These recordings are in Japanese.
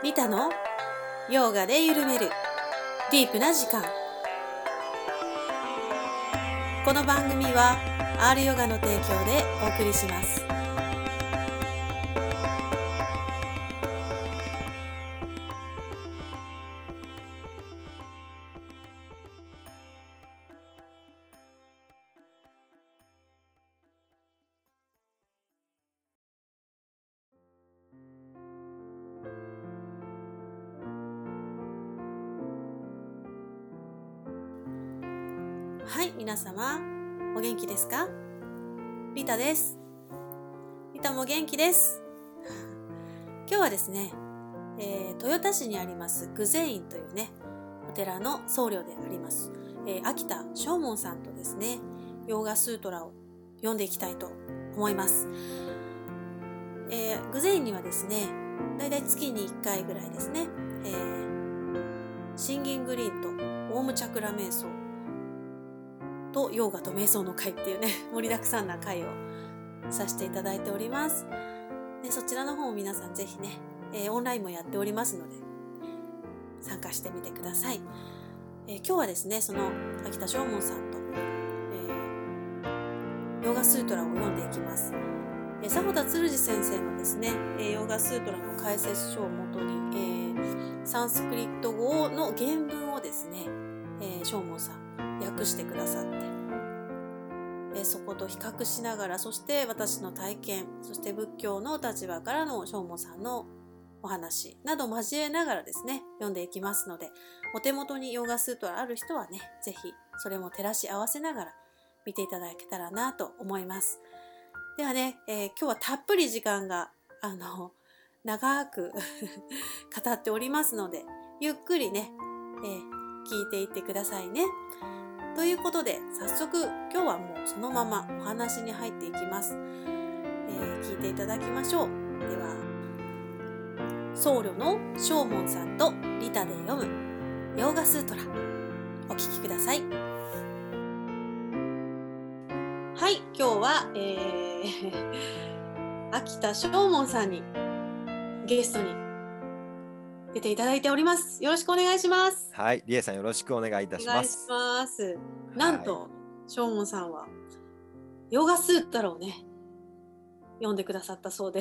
リタの？ヨガで緩める。ディープな時間。この番組は R ヨガの提供でお送りします。僧侶であります、えー、秋田正門さんとですねヨーガスートラを読んでいきたいと思います、えー、グゼ院にはですねだいたい月に1回ぐらいですね、えー、シンギングリーンとオームチャクラ瞑想とヨーガと瞑想の会っていうね、盛りだくさんな会をさせていただいております。でそちらの方を皆さんぜひね、えー、オンラインもやっておりますので、参加してみてください。えー、今日はですね、その秋田正門さんと、えー、ヨガスートラを読んでいきます。えー、佐田鶴次先生のですね、えー、ヨガスートラの解説書をもとに、えー、サンスクリット語の原文をですね、えー、正門さん訳してくださって、そこと比較しながらそして私の体験そして仏教の立場からの正門さんのお話など交えながらですね読んでいきますのでお手元にヨガスートある人はね是非それも照らし合わせながら見ていただけたらなと思います。ではね、えー、今日はたっぷり時間があの長く 語っておりますのでゆっくりね、えー、聞いていってくださいね。ということで早速今日はもうそのままお話に入っていきます、えー、聞いていただきましょう。では僧侶の正門さんとリタで読むヨーガスートラお聞きくださいはい今日は、えー、秋田正門さんにゲストに出ていただいております。よろしくお願いします。はい、りえさんよろしくお願いいたします。ます。なんと、はい、しょうもんさんはヨガスータラをね読んでくださったそうで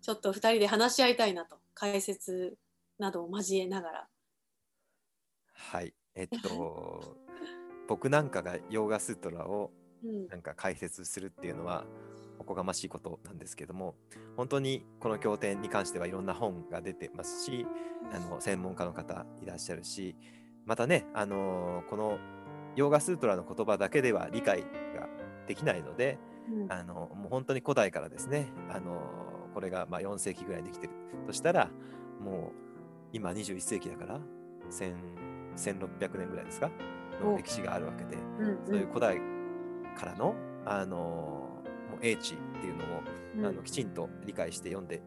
ちょっと二人で話し合いたいなと解説などを交えながら。はい、えっと 僕なんかがヨガスートラをなんか解説するっていうのは、うんおこがましいことなんですけども本当にこの経典に関してはいろんな本が出てますしあの専門家の方いらっしゃるしまたね、あのこのヨーガスートラの言葉だけでは理解ができないので、うん、あのもう本当に古代からですね、あのこれがまあ4世紀ぐらいできてる。としたらもう今21世紀だから1600年ぐらいですか？の歴史があるわけで、うんうん、そういう古代からの、あの英知っていうのを、うん、あのきちんと理解して読んで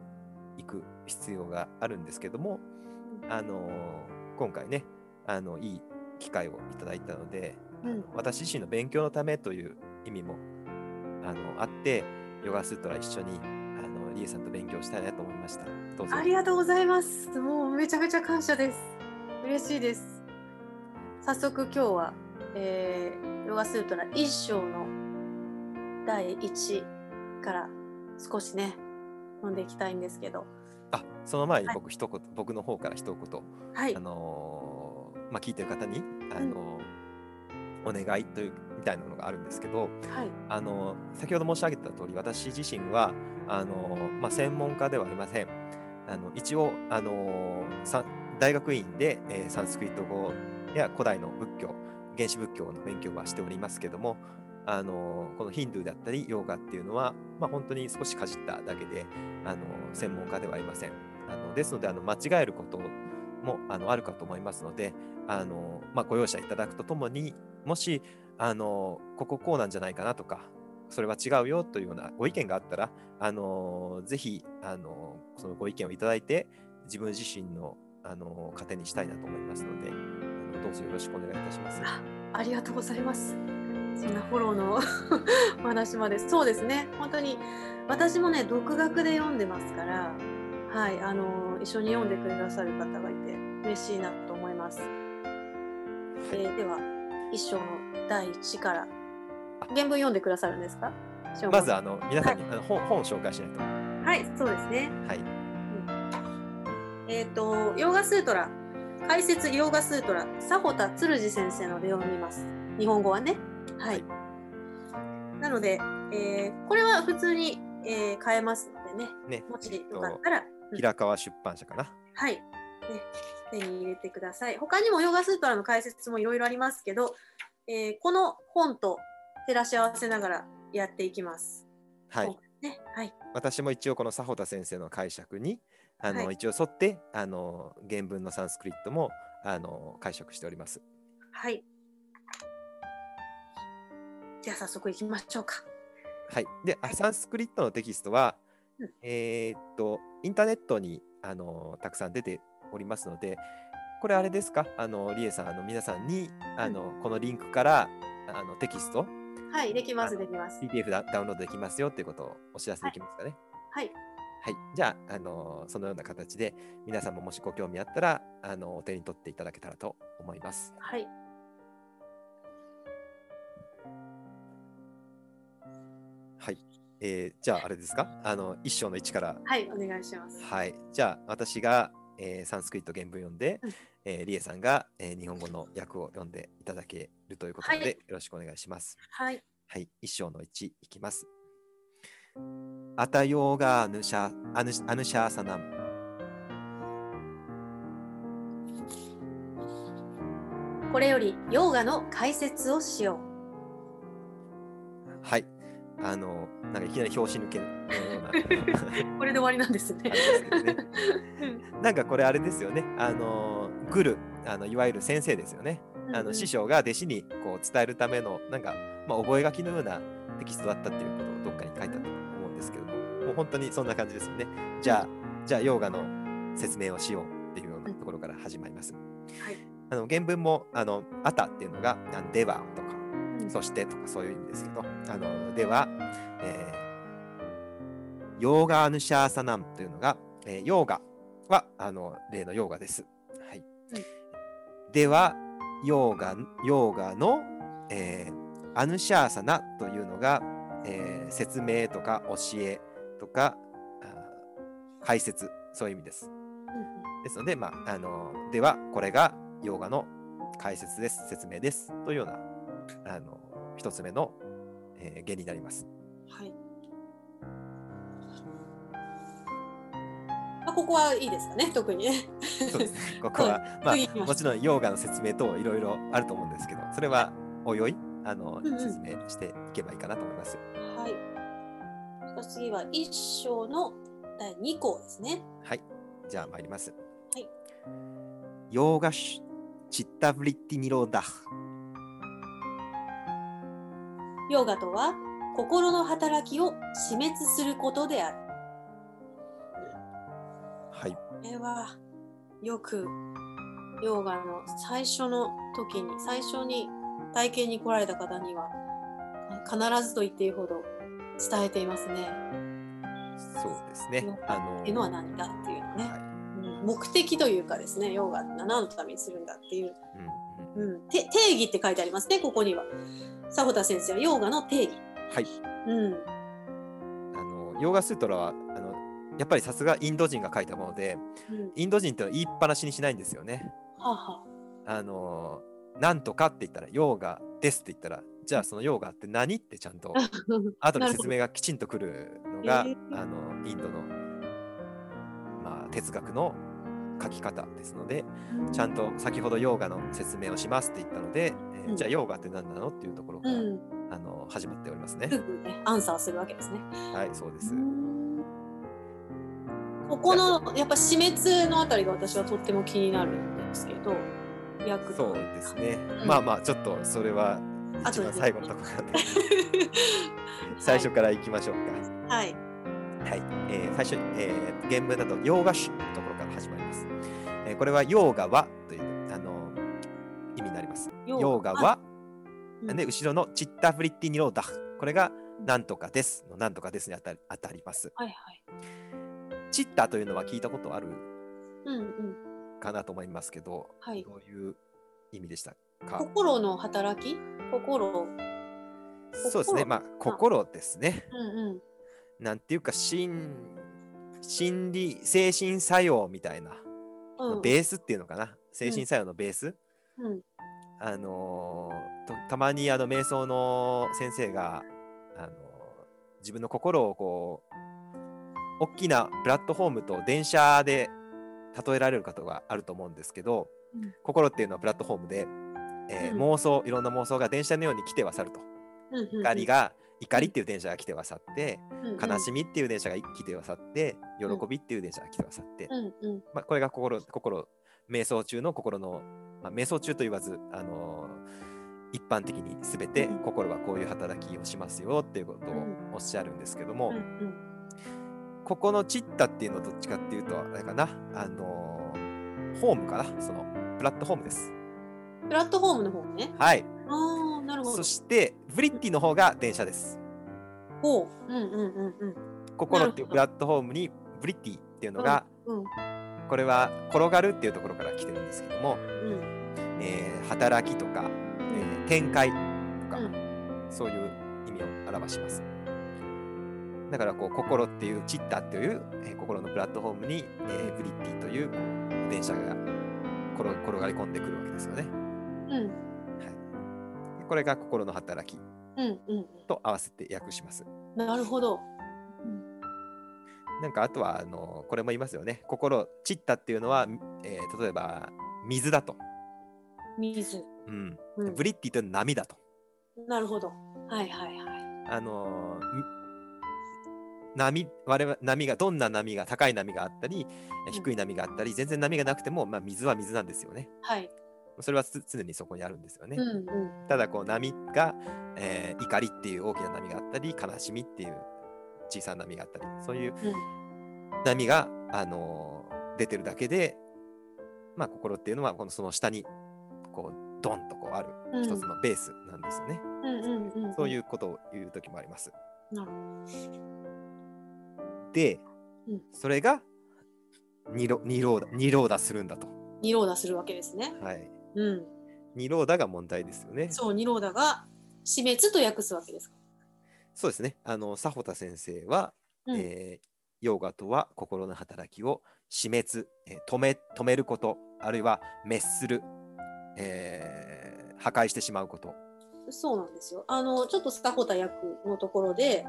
いく必要があるんですけども、あの今回ねあのいい機会をいただいたので、うん、私自身の勉強のためという意味もあのあってヨガスートラ一緒にあのリエさんと勉強したいなと思いました。どうぞありがとうございます。もうめちゃめちゃ感謝です。嬉しいです。早速今日は、えー、ヨガスートラ一章の第1から少しね飲んでいきたいんですけどあその前に僕一言、はい、僕の方から一言、はい、あのー、まあ、聞いてる方に、あのーうん、お願いというみたいなのがあるんですけど、はい、あのー、先ほど申し上げた通り私自身はあのまあ、専門家ではありませんあの一応、あの大学院で、えー、サンスクリット語や古代の仏教原始仏教の勉強はしておりますけどもあのこのヒンドゥーだったりヨーガっていうのは、まあ、本当に少しかじっただけであの専門家ではありません。あのですのであの間違えることもあのあるかと思いますのであの、まあ、ご容赦いただくとともにもしあのこここうなんじゃないかなとかそれは違うよというようなご意見があったらあのぜひあのそのご意見をいただいて自分自身のあの糧にしたいなと思いますのであのどうぞよろしくお願いいたします。ありがとうございます。そんなフォローのお 話までそうですね本当に私もね独学で読んでますからはい、あの一緒に読んでくださる方がいて嬉しいなと思います。はい、えー、では一章の第一から原文読んでくださるんですか？まずあの皆さんに、はい、あの本本を紹介しないと。はい、そうですね。はい。うん、えっ、ー、と、ヨーガスートラ、解説ヨーガスートラ、佐保田鶴次先生ので読みます。日本語はね。はい。はい、なので、えー、これは普通に、えー、買えますのでね。ねもしよかったら。平川出版社かな。はい。ね、手に入れてください。他にもヨーガスートラの解説もいろいろありますけど、えー、この本と照らし合わせながらやっていきます。はい。ね、はい。私も一応この佐保田先生の解釈にあの、はい、一応沿ってあの原文のサンスクリットもあの解釈しております。はい。じゃあ早速いきましょうか。はい。で、はい、サンスクリットのテキストは、うん、えー、っとインターネットにあのたくさん出ておりますので、これあれですか、あのリエさんあの皆さんにあの、うん、このリンクからあのテキスト？はい、できます、できます。PDF ダウンロードできますよっていうことをお知らせできますかね？はい。はい、じゃあ、あのそのような形で皆さんももしご興味あったらあのお手に取っていただけたらと思います。はい。はい、えー、じゃああれですか？あの一章の一からはいお願いしますはいじゃあ私が、えー、サンスクリット原文読んで、うん、えー、リエさんが、えー、日本語の訳を読んでいただけるということで、はい、よろしくお願いします。はい。はい、一章の一いきます。アタヨーガーヌシャアヌアヌシャーサナム。これよりヨーガの解説をしよう。はい。あの、なんかいきなり拍子抜けのような。これで終わりなんですね。ね。なんかこれあれですよね。あの、グル、あのいわゆる先生ですよね。あの師匠が弟子にこう伝えるためのなんか、まあ、覚書のようなテキストだったっていうことをどっかに書いたと思うんですけども。もう本当にそんな感じですよね。じゃあじゃあヨーガの説明をしようっていうようなところから始まります、はい、あの原文もあの「あた」っていうのが「では」とか「そして」とかそういう意味ですけどあのでは、えー、ヨーガーヌシャーサナンというのが、えー、ヨーガはあの例のヨーガです。はい、ではヨーガヨーガの、えー、アヌシャーサナというのが、えー、説明とか教えとか解説そういう意味です。ですので、まあ、あのではこれがヨーガの解説です説明ですというようなあの一つ目の、えー、になります。はいあここはいいですかね、特にね。そうですね。ここは、まあ、もちろんヨーガの説明等いろいろあると思うんですけど、それはおいおいあの、うんうん、説明していけばいいかなと思います。はい。次は一章の第2項ですね。はい。じゃあ参ります。はい。ヨーガシュチッタブリッティニローダヨーガとは心の働きを死滅することである。れはよくヨーガの最初の時に最初に体験に来られた方には必ずと言っていいほど伝えていますね。そうですね。あのっていうのは何だっていうのね、はい、目的というかですね、ヨーガって何のためにするんだっていう、うん、うん、定義って書いてありますね、ここには。佐保田先生はヨーガの定義。はい。うん。あのヨーガスートラはやっぱりさすがインド人が書いたもので、うん、インド人って言いっぱなしにしないんですよね。はあはあ、あのなんとかって言ったらヨーガですって言ったらじゃあそのヨーガって何ってちゃんと 後で説明がきちんとくるのが、えー、あのインドの、まあ、哲学の書き方ですので、うん、ちゃんと先ほどヨーガの説明をしますって言ったので、えーうん、じゃあヨーガって何なのっていうところから、あの始まっておりますね。アンサーするわけですね。はいそうです。ここのやっぱ死滅のあたりが私はとっても気になるんですけど役そうですね、うん、まあまあちょっとそれは一番最後のところなんで最初からいきましょうか。はい、はい。えー、最初、えー、原文だとヨーガシュのところから始まります、えー、これはヨーガはというあの意味になります。ヨーガは、うん、で後ろのチッタフリッティニローダこれがなんとかですのなんとかですにあたりあたります。はいはいチッタというのは聞いたことあるうんうん。かなと思いますけど、はいどういう意味でしたか？心の働き？心。そうですね、まあ、心ですね。うんうん。なんていうか、心心理、精神作用みたいな、うん、ベースっていうのかな、精神作用のベース？うんあのーとたまにあの瞑想の先生が、あのー自分の心をこう大きなプラットフォームと電車で例えられることがあると思うんですけど、うん。心っていうのはプラットフォームで、えーうん。妄想いろんな妄想が電車のように来ては去ると。うん怒りが怒りっていう電車が来ては去ってうんうん。悲しみっていう電車が来ては去って喜びっていう電車が来ては去って、まあ、これが心心瞑想中の心の、まあ、瞑想中と言わず、あのー一般的に全てうん。心はこういう働きをしますよっていうことをうん。おっしゃるんですけども、ここのチッタっていうのはどっちかっていうとあれかな、あのーホームかな？そのプラットフォームです。プラットフォームの方ね。はい。ああ、なるほどそ。してブリッティの方が電車です。ほう。うんうんうんうん。心っていうプラットフォームにブリッティっていうのが、うんこれは転がるっていうところから来てるんですけども、うんえー働きとか、えー展開とか、うんそういう意味を表します。だからこう心っていうチッタっていう、えー心のプラットフォームに、えーブリッティという電車が転転がり込んでくるわけですよね。うんはい、でこれが心の働きうんうんと合わせて訳します。うん。なるほど。なんかあとはあのこれも言いますよね。心、チッタっていうのは、えー例えば水だと。水。うん、うんブリッティというのは波だと。なるほど。はいはいはい。あのーみ波我々波がどんな波が高い波があったりん低い波があったり、全然波がなくても、まあ、水は水なんですよね。はい。それはつ常にそこにあるんですよね。うんうん。ただこう波が、えー怒りっていう大きな波があったり悲しみっていう小さな波があったりそういううん波が、あのー出てるだけで、まあ、心っていうのはこのその下にこうドンとこうあるうん一つのベースなんですよね。うんうんうん。。そういううことを言う時もあります。なるほど。で、うんそれがニロニローダニローダするんだと。ニローダするわけですね。はい。うん。ニローダが問題ですよね。そう、ニローダが死滅と訳すわけですか。そうですね。あの、佐穂田先生は、うんえーヨガとは心の働きを死滅、えー止め止めること、あるいは滅する、えー破壊してしまうこと。そうなんですよ。あの、ちょっとスタホタ訳のところで、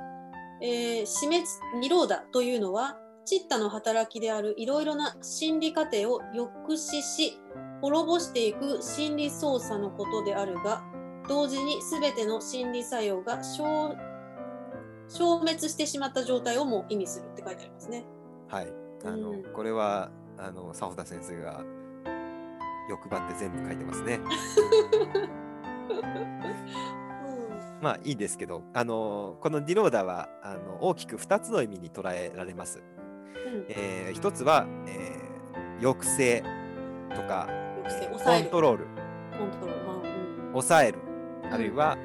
えー死滅、ニローダというのは、チッタの働きであるいろいろな心理過程を抑止し、滅ぼしていく心理操作のことであるが、同時に全ての心理作用が消消滅してしまった状態をも意味するって書いてありますね。はい。あの、うんこれは、あの、佐穂田先生が欲張って全部書いてますね。まあいいですけど、あのこのディローダはあの大きく2つの意味に捉えられます。うんえー一つは、えー抑制とか抑制、コ抑える。ントロール、コントロール。まあうん抑える、んあるいは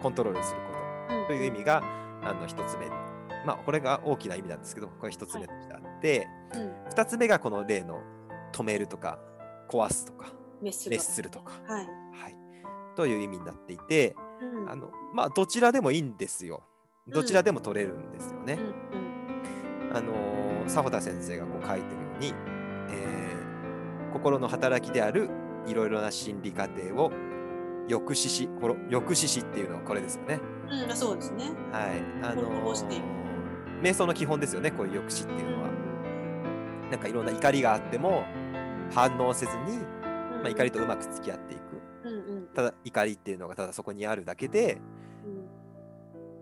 コントロールすることうんという意味があの1つ目。まあこれが大きな意味なんですけど、これ1つ目としてあって、うん2つ目がこの例の止めるとか壊すとか滅する。滅するとか、はい。はい、という意味になっていて、うんあのまあどちらでもいいんですよ。どちらでも取れるんですよね。あのー佐穂田先生がこう書いてるように、えー心の働きであるいろいろな心理過程を抑止し、この抑止しっていうのはこれですよね。うん、あそうですね。はい。あのー瞑想の基本ですよね、こういう抑止っていうのは。なんかいろんな怒りがあっても反応せずに、まあ、怒りとうまく付き合っていく。ただ怒りっていうのがただそこにあるだけで、うん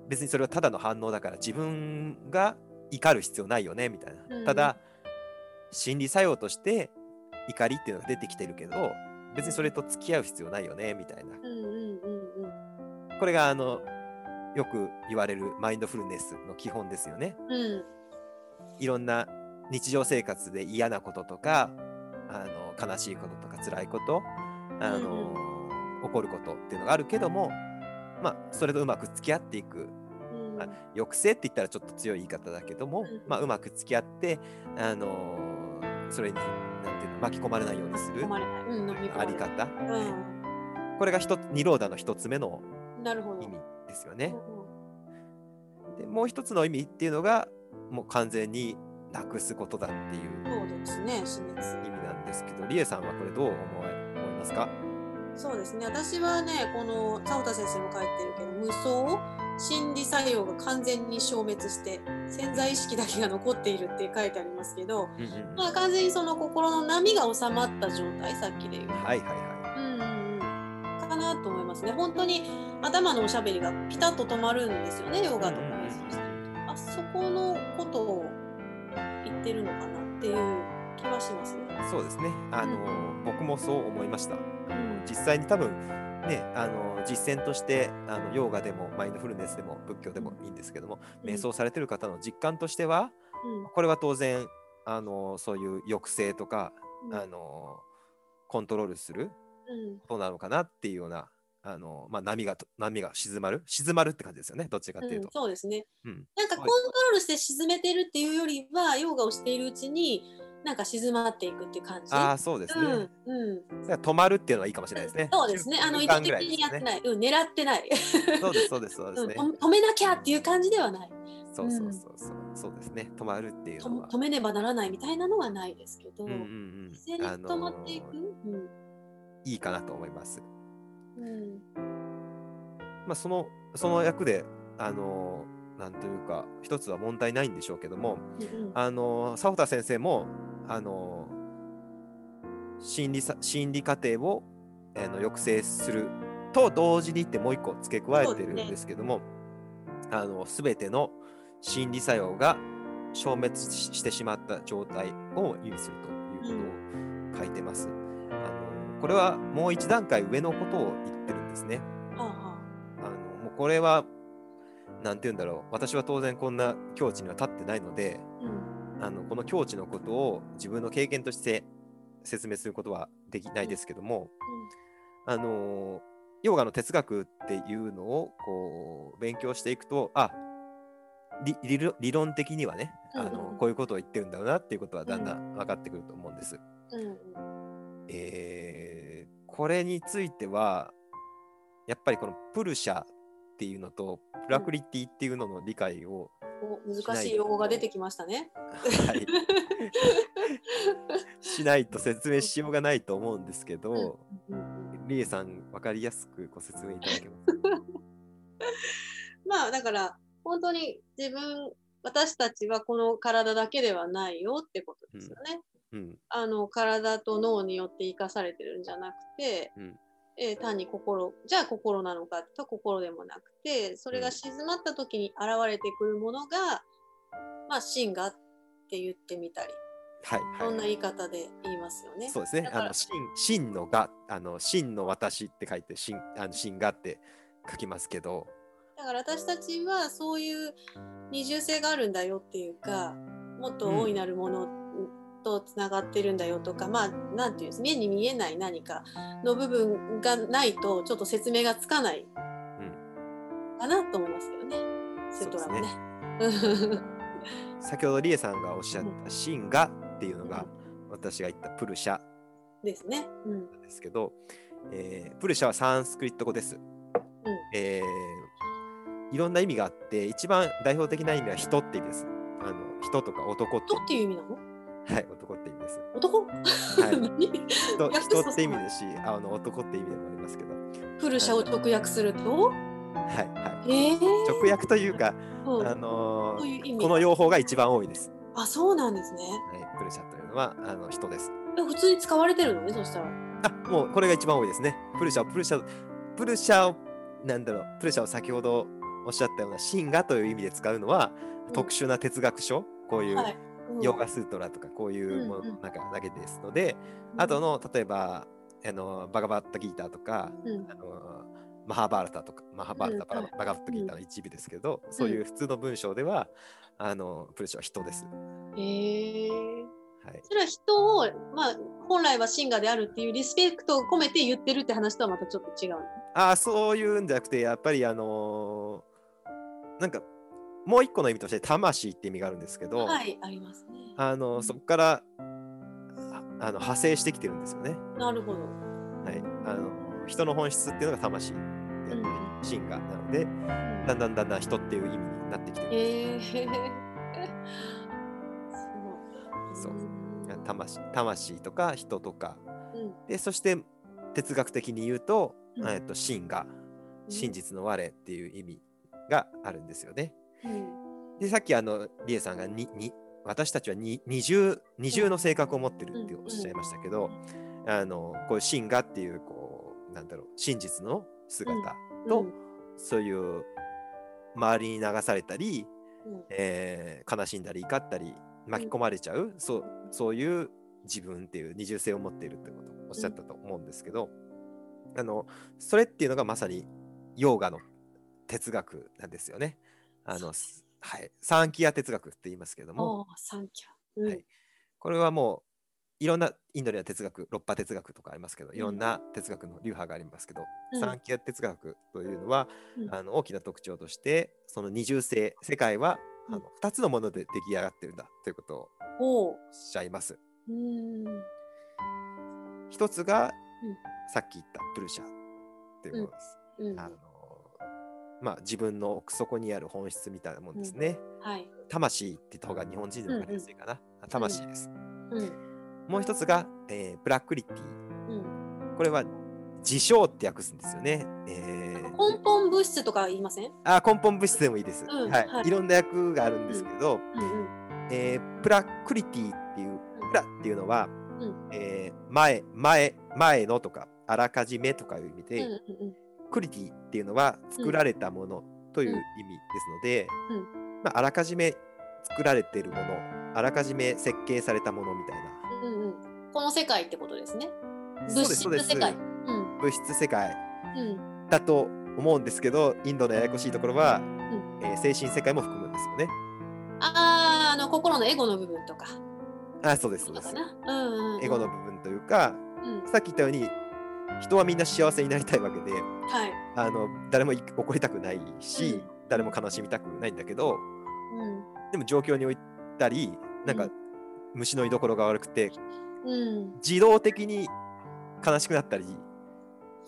別にそれはただの反応だから自分が怒る必要ないよねみたいな、うんただ心理作用として怒りっていうのが出てきてるけど別にそれと付き合う必要ないよねみたいなこれがあのよく言われるマインドフルネスの基本ですよねうんいろんな日常生活で嫌なこととかあの悲しいこととか辛いことあの、起こることっていうのがあるけどもまあそれとうまく付き合っていく。うん。あ抑制って言ったらちょっと強い言い方だけども、うん。まあ、うまく付き合って、あのーそれになんていうの巻き込まれないようにする。あり方、うこれが一つニローダの一つ目の。意味ですよね。うんでもう一つの意味っていうのがもう完全になくすことだっていうね。意味なんですけどリエさんはこれどう思いますか？そうですね。私はね、この佐田先生も書いてるけど、無双、心理作用が完全に消滅して、潜在意識だけが残っているって書いてありますけど、うんうんまあ完全にその心の波が収まった状態、さっきで言う。はいはいはうんうんうん。かなと思いますね。本当に頭のおしゃべりがピタッと止まるんですよね、ヨガとか瞑想してると。あそこのことを言ってるのかなっていう気はしますね。いそうですねあの、僕もそう思いましたうん。実際に多分ねあの実践としてあのヨーガでもマインドフルネスでも仏教でもいいんですけども、瞑想されてる方の実感としてはうん。これは当然あのそういう抑制とか、うん。あのコントロールするうん。ことなのかなっていうようなあの、まあ、波がと波が静まる？静まるって感じですよねどっちかっていううんと。そうですね。うん。なんかコントロールして沈めてるっていうよりは、ヨガをしているうちに、なんか静まっていくっていう感じ。ああそうですね、うん、うん。止まるっていうのはいいかもしれないですね。そうですね。あの、意図的にやってい。ない。うん、狙ってない。そうですそうですそうですね。うん、止めなきゃっていう感じではない。そうそうそうそうそうですね止まるっていうとのは。止めねばならないみたいなのはないですけど、うんうんうん自然に止まっていく？あのいいかなと思います。うんうんまあそのその役であのなんというか一つは問題ないんでしょうけども、うんあの佐保田先生もあの心理さ心理過程を、あの抑制すると同時にってもう一個付け加えてるんですけども、あの全ての心理作用が消滅ししてしまった状態を意味するということを書いてます。あのこれはもう一段階上のことを言ってるんですね。はあはあのもうこれはなんて言うんだろう私は当然こんな境地には立ってないのであうんあのこの境地のことを自分の経験として説明することはできないですけども、あのヨガの哲学っていうのをこう勉強していくとあ理理論的にはねあうんうん。のこういうことを言ってるんだろうなっていうことはだんだん。分かってくると思うんです。うんうん。えーこれについてはやっぱりこのプルシャっていうのとプラクリティっていうのの理解を、お難しい用語が出てきましたね。はい、しないと説明しようがないと思うんですけど、うん。うんうんリエさん分かりやすくご説明いただけます まあだから本当に自分私たちはこの体だけではないよってことですよね。うん。あの体と脳によって生かされてるんじゃなくて、うんえー単に心じゃあ心なのかと心でもなくてそれが静まった時に現れてくるものが、まあ真がって言ってみたり、はいそんなはい言い方で言いますよね。そうですね。あの真真のがあの真の私って書いて真あの真がって書きますけど。だから私たちはそういう二重性があるんだよっていうかもっと大いなるものとつながってるんだよとか、まあなんていうんです目に見えない何かの部分がないとちょっと説明がつかないかなと思いますけどね、スートラもね。先ほどリエさんがおっしゃった真がっていうのが私が言ったプルシャですね。うんなんですけど、えープルシャはサンスクリット語です。えーいろんな意味があって、一番代表的な意味は人って意味です。あの人とか男って人っていう意味なの？はい、男って意味です。男、はい、何？人って意味ですし、あの男って意味でもありますけど、プルシャを直訳すると？はいはい。えー、直訳というか、うんあのーこの用法が一番多いです。あそうなんですね。はい、プルシャというのはあの人です。え普通に使われてるのねそしたら。あもうこれが一番多いですね。プルシャを、プルシャを、プルシャを、なんだろう、プルシャを先ほどおっしゃったような真がという意味で使うのは、うん特殊な哲学書、こういうはいうんヨガスートラとかこういうものうん。うんなんかだけですので、あとの例えばあのバガバッタギーターとか、うん。あのマハーバーラタとかマハーバーラタ、うんバガバッタギーターの一部ですけど、そういう普通の文章ではあのプルシャは人です。へえ。はい、それは人を、まあ、本来はシンガーであるっていうリスペクトを込めて言ってるって話とはまたちょっと違うの？ああそういうんじゃなくてやっぱりあのーなんかもう一個の意味として魂って意味があるんですけど、はい、ありますね。あのそこからああの派生してきてるんですよね。なるほど。はい、あの人の本質っていうのが魂。であったり、うん真が。なのでだんだんだんだん人っていう意味になってきてるんです。ええー。すそう。魂魂とか人とか。うん。でそして哲学的に言うと,、うん。えっと真が真実の我っていう意味があるんですよね。うんでさっきあのリエさんがにに私たちはに二重二重の性格を持ってるっておっしゃいましたけど、あのこういう真がっていうこうなんだろう真実の姿と、うんそういう周りに流されたり、うん。えー悲しんだり怒ったり巻き込まれちゃう、そうそういう自分っていう二重性を持っているってことをおっしゃったと思うんですけど、あのそれっていうのがまさにヨーガの哲学なんですよね。あのはい、サンキア哲学って言いますけども、サンキャ。うん。はい。これはもういろんなインドには哲学六波哲学とかありますけどいろんな哲学の流派がありますけど、うん。サンキア哲学というのは、うん。あの大きな特徴としてその二重性世界はあうん。の2つのもので出来上がってるんだということをおっしゃいます。うん。一つが、うん。さっき言ったプルシャっていうものです。うん。あのまあ、自分の奥底にある本質みたいなもんですね。はい。魂って言った方が日本人で分かりやすいかな。魂です。うん。もう一つが、えープラクリティ。うん。これは自称って訳すんですよね。えー根本物質とか言いません？あ根本物質でもいいです、うんはい。はいいろんな役があるんですけど、うんうん。えープラクリティっていう、プラっていうのは、うんえー前、前、前のとか、あらかじめとかいう意味で、うんうんクリティっていうのは作られたものという意味ですので、うんまあ、あらかじめ作られているもの、あらかじめ設計されたものみたいな。うんうんうん。この世界ってことですね。物。質世界。うん。物質世界うん。だと思うんですけど、インドのややこしいところは、んえー精神世界も含むんですよね。ああ、あの心のエゴの部分とか。あ、そうです、そうです。そうかな。うんうんうん。エゴの部分というか、うん。さっき言ったように、人はみんな幸せになりたいわけで、はい。あの誰もい怒りたくないし、うん誰も悲しみたくないんだけど、うん。でも状況に置いたり、なんか、うん虫の居所が悪くて、うん。自動的に悲しくなったり、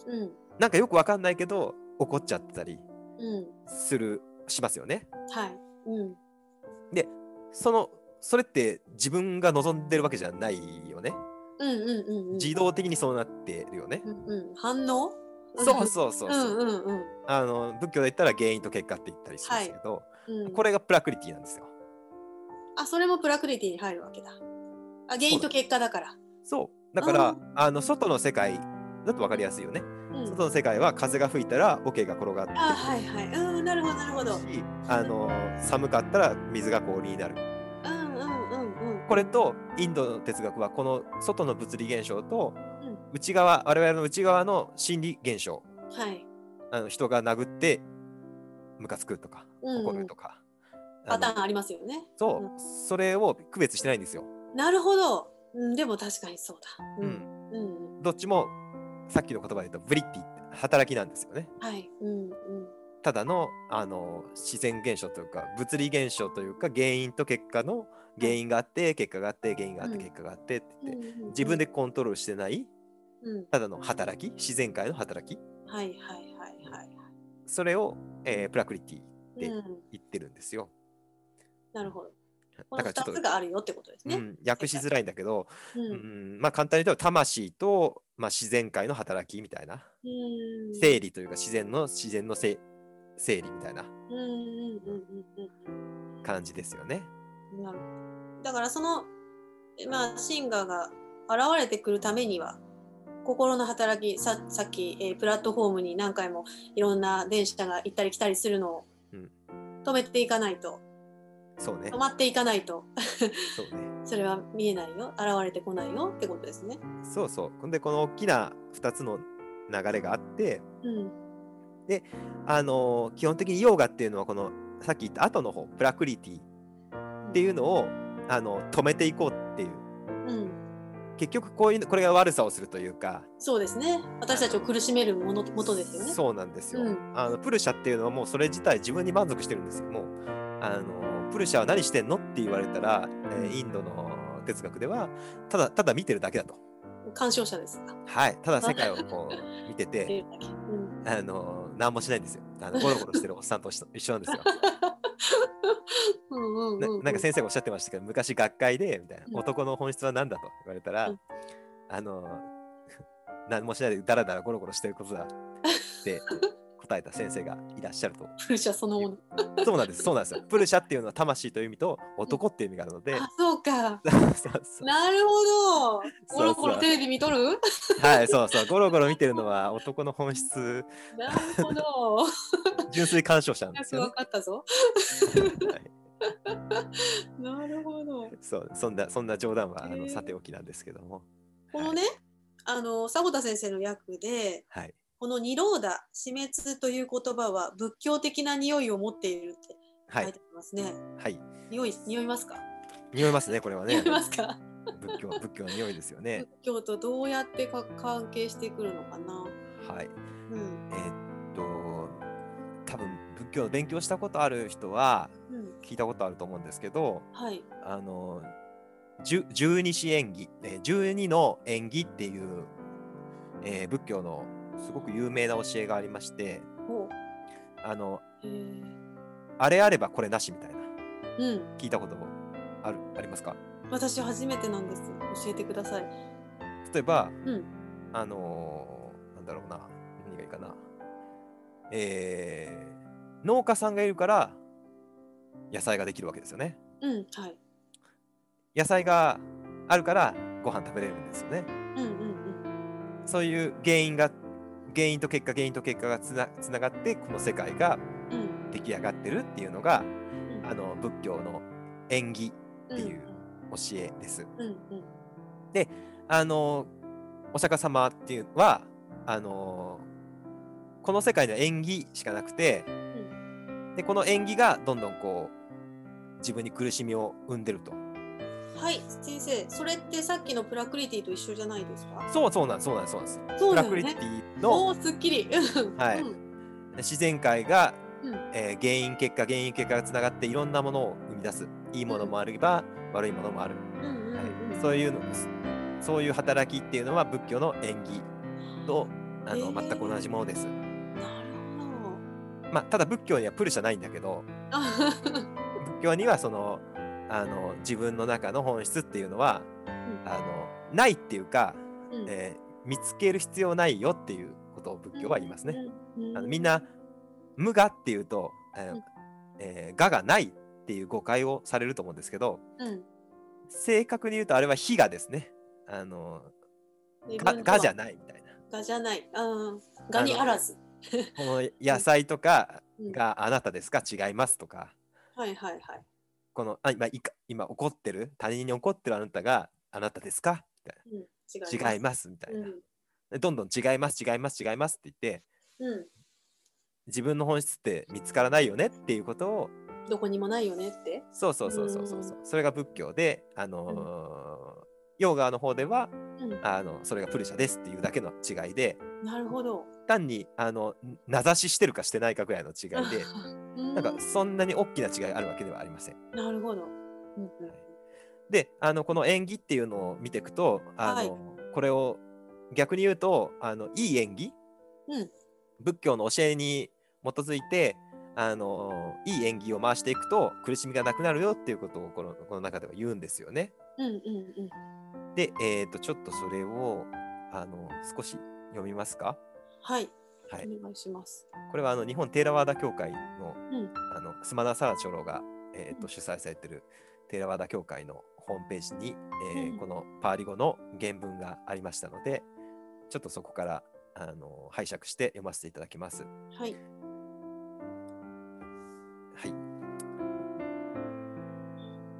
うん。なんかよくわかんないけど、怒っちゃったりうん。する、しますよね。はい。うん。で、その、それって自分が望んでるわけじゃないよね。うんうんうんうん。自動的にそうなってるよね。うんうん。反応？そうそうそうそう。うんうんうん。あの仏教で言ったら原因と結果って言ったりしますけど、うん、これがプラクリティなんですよ。あ、それもプラクリティに入るわけだ。あ、原因と結果だから。そう。だから、ああの外の世界だと分かりやすいよね。うん。外の世界は風が吹いたら桶が転がってあ、はいはい。うん、なるほどなるほど。し、あの寒かったら水が氷になる。うんうんうんうん。これとインドの哲学はこの外の物理現象とうん内側我々の内側の心理現象はい。あの人が殴ってムカつくとかうんうん怒るとか、パターンありますよね。そう、それを区別してないんですよ。なるほど。うん、でも確かにそうだ。ううんん。うん。どっちもさっきの言葉で言うとブリッティって働きなんですよね。はい。うんうん。ただのあの自然現象というか物理現象というか原因と結果の原因があって結果があって原因があってうん結果があってって言って、自分でコントロールしてないうん。ただの働き自然界の働きはいはいはいはい。それを、えープラクリティでうん。言ってるんですよ。なるほど。この2だからちょっとつ、があるよってことですね。うん、訳しづらいんだけど、う。うんんまあ、簡単に言うと魂と、まあ、自然界の働きみたいなうん。整理というか自然の自然のせ整理みたいな感じですよね。うん。なるほど。だからその、まあ、シンガーが現れてくるためには、心の働きささっき、えープラットフォームに何回もいろんな電車が行ったり来たりするのをうん止めていかないと、そうね止。まっていかないと そうね。それは見えないよ現れてこないよってことですね。そうそう。で、この大きな2つの流れがあって、うんあのー基本的にヨーガっていうのは、このさっき言った後の方、プラクリティっていうのをあの止めていこうっていう。うん、結局こういうの、これが悪さをするというか、そうですね私たちを苦しめるものもとですよね。そうなんですよ、うんあのプルシャっていうのはもうそれ自体自分に満足してるんですよ。もうあのプルシャは何してんのって言われたら、えーインドの哲学ではただただ見てるだけだと。鑑賞者ですか？はい、ただ 世界をこう見てて、うんあの何もしないんですよ。あのゴロゴロしてるおっさんと一緒なんですよ。うんうんなうんうん。なんか先生がおっしゃってましたけど、昔学会でみたいな、うん。男の本質は何だと言われたら、うん。あの 何もしないでダラダラゴロゴロしてることだって答えた先生がいらっしゃると。プルシャそのもの。そうなんです、そうなんですよ。プルシャっていうのは魂という意味と男っていう意味があるので、あ、そうか。そうそうなるほど。ゴロゴロテレビ見とる？はい、そうそう、ゴロゴロ見てるのは男の本質、なるほど。純粋鑑賞者なんですよ、ねわ。かったぞ。はいなるほど。そうそんなそんな冗談はあのさておきなんですけども。このね、あの、迫田先生の訳で、はい。このニローダ、死滅という言葉は仏教的な匂いを持っているってはい。書いてありますね。はい。匂い、匂いますか？匂いますね、これはね匂い。ますか？仏教、仏教の匂いですよね 仏。教とどうやってか関係してくるのかな？はい。うん。えーっと、多分仏教の勉強したことある人はうん。聞いたことあると思うんですけど、はい。あの、十十二支縁起、えー十二の縁起っていう、えー仏教のすごく有名な教えがありまして。あの、へえ。あれあればこれなしみたいな、うん。聞いたことある、ありますか？私初めてなんです。教えてください。例えば、うん。あのーなんだろうな、何がいいかな。えー、農家さんがいるから野菜ができるわけですよね。うん。はい。野菜があるからご飯食べれるんですよね。うんうんうん。そういう原因が、原因と結果、原因と結果がつなつながって、この世界がうん。出来上がってるっていうのが、うんあの仏教の縁起うんっていう教えです。うんうん。あのお釈迦様っていうのはあのこの世界の縁起しかなくて、でこの縁起がどんどんこう自分に苦しみを生んでるとはい、先生、それってさっきのプラクリティと一緒じゃないですか？そうそうなんそうなんそうなんです。そうだよプラクリテね。ィのおお、すっきり。はい。うん。自然界が、うん。えー原因結果原因結果がつながっていろんなものを生み出す。いいものもあれば、悪いものもある、うんうんうん。はい、そういうのです。そういう働きっていうのは仏教の縁起とあの、へー。全く同じものです、なるほまあ、ただ仏教にはプルシャないんだけどど。仏教にはそのあの自分の中の本質っていうのは、あのないっていうか、うんえー見つける必要ないよっていうことを仏教は言いますね。うん。あのみんな無我っていうと、えーうんえー我がないっていう誤解をされると思うんですけどうん。正確に言うとあれは非我ですね。あの我じゃい。ないみたいな。がじゃない。うん。がにあらず。この野菜とかうんがあなたですか？違いますとかはいはいはい。このあ今いか今怒ってる？他人に怒ってるあなたがあなたですか？みたいうん。違います。みたいな。うん。でどんどん違います違います違いますって言ってうん。自分の本質って見つからないよね？っていうことをどこにもないよねって？そうそうそうそうそうそうそれが仏教であのーヨーガの方ではうん。あのそれがプルシャですっていうだけの違いでなるほど。単にあの名指ししてるかしてないかぐらいの違いでうん なんかそんなに大きな違いあるわけではありません。なるほど。うんうんであのこの縁起っていうのを見ていくとあの、はいこれを逆に言うとあのいい縁起、うん仏教の教えに基づいてあのいい縁起を回していくと苦しみがなくなるよっていうことをこのこの中では言うんですよね。うんうんうん。で、えー、とちょっとそれをあの少し読みますか？はい。はい、お願いします。これはあの日本テーラワーダ協会の,、うんあのスマダサラ長老が、えー、と主催されているテーラワーダ協会のホームページに、えーうんこのパーリ語の原文がありましたのでちょっとそこからあの拝借して読ませていただきます。はい。はい。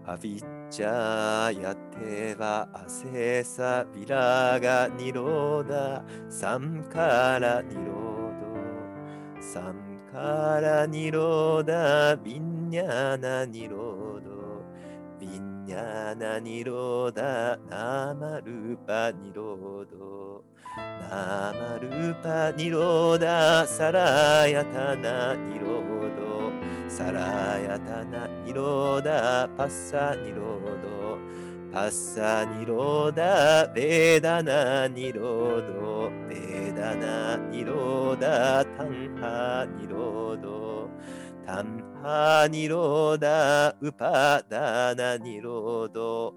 アビッチャーヤテバアセサビラガニローダサンカラニロダビンニャナニロードビンニャナニローダナマルパニロードナマルパニロダサラヤタナニロードサラヤタナニロダパッサニロードパッサニロダベダナニロードベーダナニローダタンハニロードタンハニローダウパダナニロードウ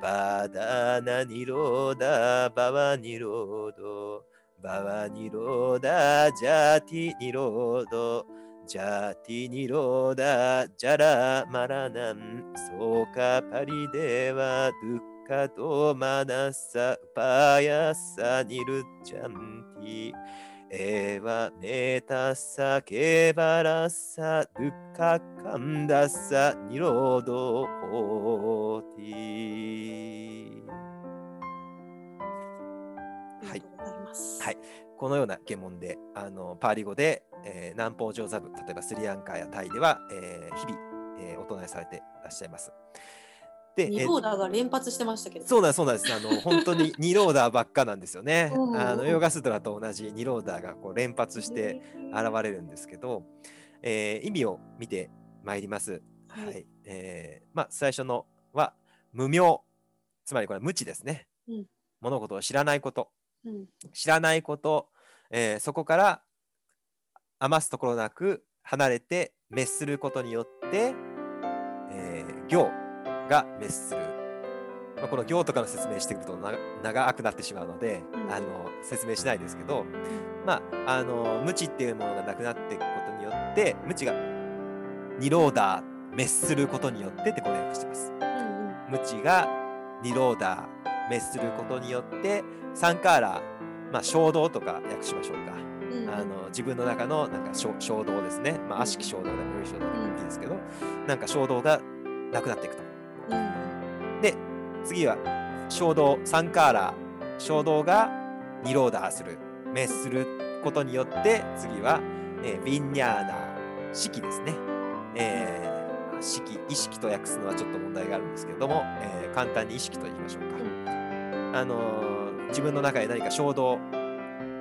パダナニローダバワニロードバワニローダジャティニロードジャティニローダジャラマラナンソーカパリデワドゥッカドマナサ。パヤサ。ニルジャンティ。エワメタサケバラサドゥッカカンダサニロードホーティはい。はい、このような疑問であのパーリ語で、えー、南方上座部例えばスリランカやタイでは、えー、日々、えー、お唱えされていらっしゃいます。で、ニローダーが連発してましたけど。そうなんそうなんです。あの 本当にニローダーばっかなんですよね。あのヨガストラと同じニローダーがこう連発して現れるんですけど、えー、意味を見てまいります。はい。はい、えー、まあ最初のは無名、つまりこれ無知ですね。うん、物事を知らないこと。知らないこと、えー、そこから余すところなく離れて滅することによって、えー、行が滅する、まあ、この行とかの説明してくると長くなってしまうので、うん、あの説明しないですけど、まあ、あの無知っていうものがなくなっていくことによって無知がニローダー滅することによってってこれ訳してます。無知がニローダー滅することによってサンカーラまあ、衝動とか訳しましょうか、うん、あの自分の中のなんか衝動ですね、まあ、悪しき衝動でも良い衝動でもいいですけど、うん、なんか衝動がなくなっていくと、うん、で次は衝動サンカーラ衝動がニローダーする滅することによって次は、えー、ビンニャーナ式ですね、えー、式意識と訳すのはちょっと問題があるんですけれども、えー、簡単に意識と言いましょうか、あのー、自分の中で何か衝動、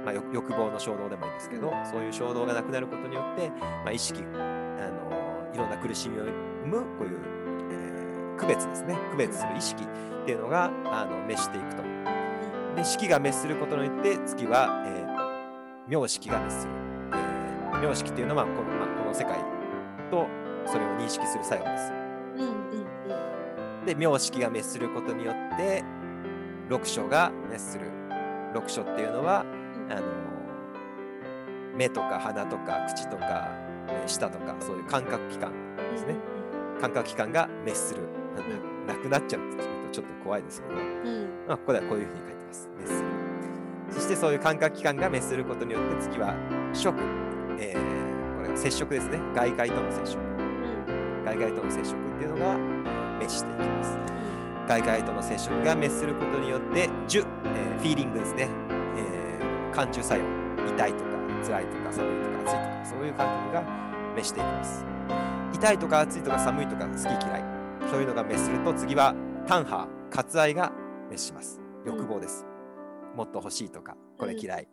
まあ、欲望の衝動でもいいんですけど、そういう衝動がなくなることによって、まあ、意識、あのー、いろんな苦しみを生むこういう、えー、区別ですね。区別する意識っていうのがあの滅していくと。で式が滅することによって次は、えー、名式が滅する。えー、名式っていうのはこの,、まあ、この世界とそれを認識する作用です。で名式が滅することによって六書が熱する。六書っていうのはあの目とか鼻とか口とか舌とかそういう感覚器官ですね。感覚器官が滅するなくなっちゃうっていうとちょっと怖いですけど、うん、まあ、ここではこういうふうに書いてます。滅するそしてそういう感覚器官が滅することによって次は食、えー、これ接触ですね。外界との接触、うん、外界との接触っていうのが滅していきます。外界との接触が滅することによって樹、えー、フィーリングですね、えー、感受作用。痛いとか辛いとか寒いとか暑いとかそういう感覚が滅していきます。痛いとか暑いとか寒いとか好き嫌いそういうのが滅すると次は単波割愛が滅します。欲望です、うん、もっと欲しいとかこれ嫌い、うん、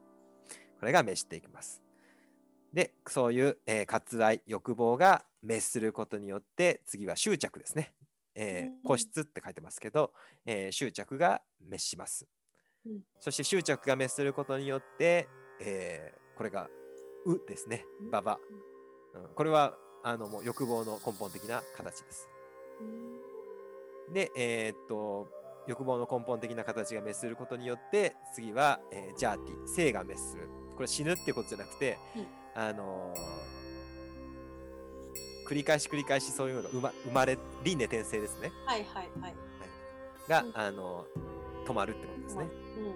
これが滅していきます。でそういう、えー、割愛欲望が滅することによって次は執着ですね。えー、個室って書いてますけど、えー、執着が滅します、うん、そして執着が滅することによって、えー、これが「う」ですね「ばば」うん、これはあのもう欲望の根本的な形です、うん、でえー、っと欲望の根本的な形が滅することによって次は、えー、ジャーティ性が滅する。これ死ぬってことじゃなくて、うん、あのー繰り返し繰り返しそういうのが生ま生まれ輪廻転生ですね。はいはいはい。が、うん、あの止まるってことですね。うん。は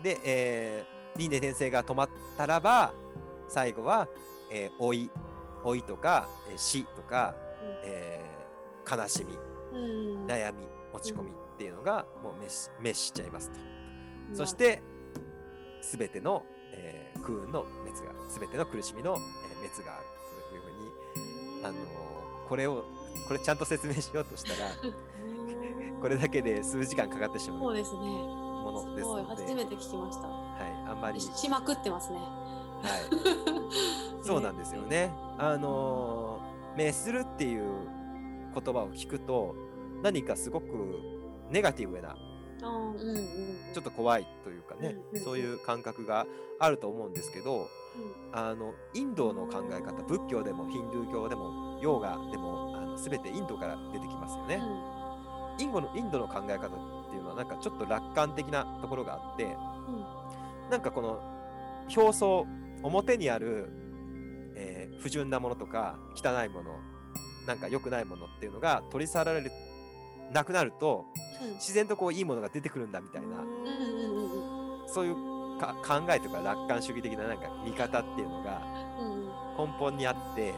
い、で、えー、輪廻転生が止まったらば最後は、えー、老い老いとか、えー、死とか、うん、えー、悲しみ、うん、悩み落ち込みっていうのがもう滅し滅しちゃいますと。そして全ての、えー、空運の滅が全ての苦しみの、えー、滅がある。あのこれをこれちゃんと説明しようとしたら これだけで数時間かかってしまうそうですね。ものですので。初めて聞きました。はいあんまり。まくってますね。はい。そうなんですよね。あの滅するっていう言葉を聞くと何かすごくネガティブなあーうんうん。ちょっと怖いというかね、うんうんそういう感覚があると思うんですけどあのインドの考え方仏教でもヒンドゥー教でもヨーガでもあの全てインドから出てきますよね。インドのインドの考え方っていうのはなんかちょっと楽観的なところがあってなんかこの表層表にある、えー不純なものとか汚いものなんか良くないものっていうのが取り去られるなくなるとうん。自然とこういいものが出てくるんだみたいなそういうか考えとか楽観主義的ななんか見方っていうのがうん。根本にあって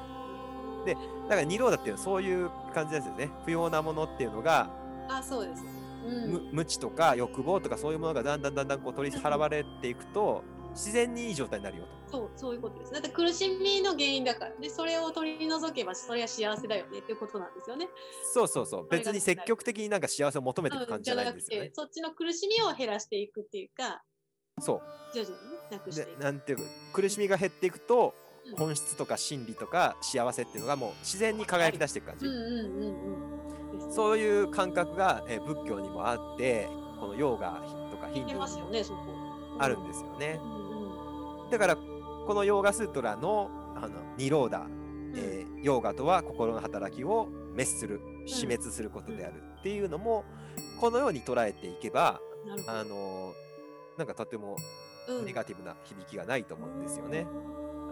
でだからニローダっていうのはそういう感じですよね。不要なものっていうのが、あそうです。うん。む無知とか欲望とかそういうものがだんだんだんだんこう取り払われていくと自然にいい状態になるよと。そうそういうことです。だって苦しみの原因だからでそれを取り除けばそれは幸せだよねっていうことなんですよね。そうそうそう別に積極的になんか幸せを求めていく感じじゃないんですよね。そっちの苦しみを減らしていくっていうかそ徐々にねなくしていく。なんていうか苦しみが減っていくとうん本質とか真理とか幸せっていうのがもう自然に輝き出していく感じ。うんうんうんそういう感覚が、えー仏教にもあってこのヨーガとかヒンドゥ出ますーにもよねそこ。あるんですよね。だからこのヨーガスートラのあのニローダ、うん。えーヨーガとは心の働きを滅する死滅することであるっていうのもこのように捉えていけばあのなんかとてもうん。ネガティブな響きがないと思うんですよね。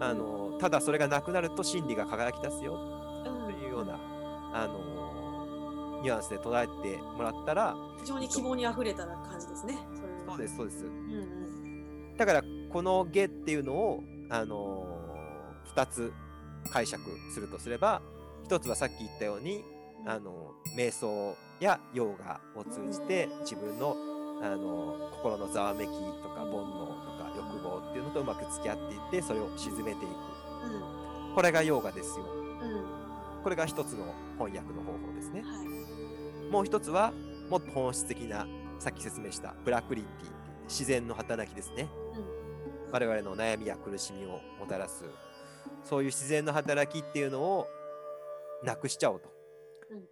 あのただそれがなくなると真理が輝き出すよというようなあのニュアンスで捉えてもらったら非常に希望にあふれた感じですね。そうですそうです。うんうんだからこの下っていうのを、あのー、2つ解釈するとすれば1つはさっき言ったように、あの瞑想やヨーガを通じて自分の、あの心のざわめきとか煩悩とか欲望っていうのとうまく付き合っていってそれを沈めていく。これがヨーガですよ。うん。うんこれが1つの翻訳の方法ですね。はい。もう1つはもっと本質的なさっき説明したプラクリティ自然の働きですね我々の悩みや苦しみをもたらすそういう自然の働きっていうのをなくしちゃおうと、うん。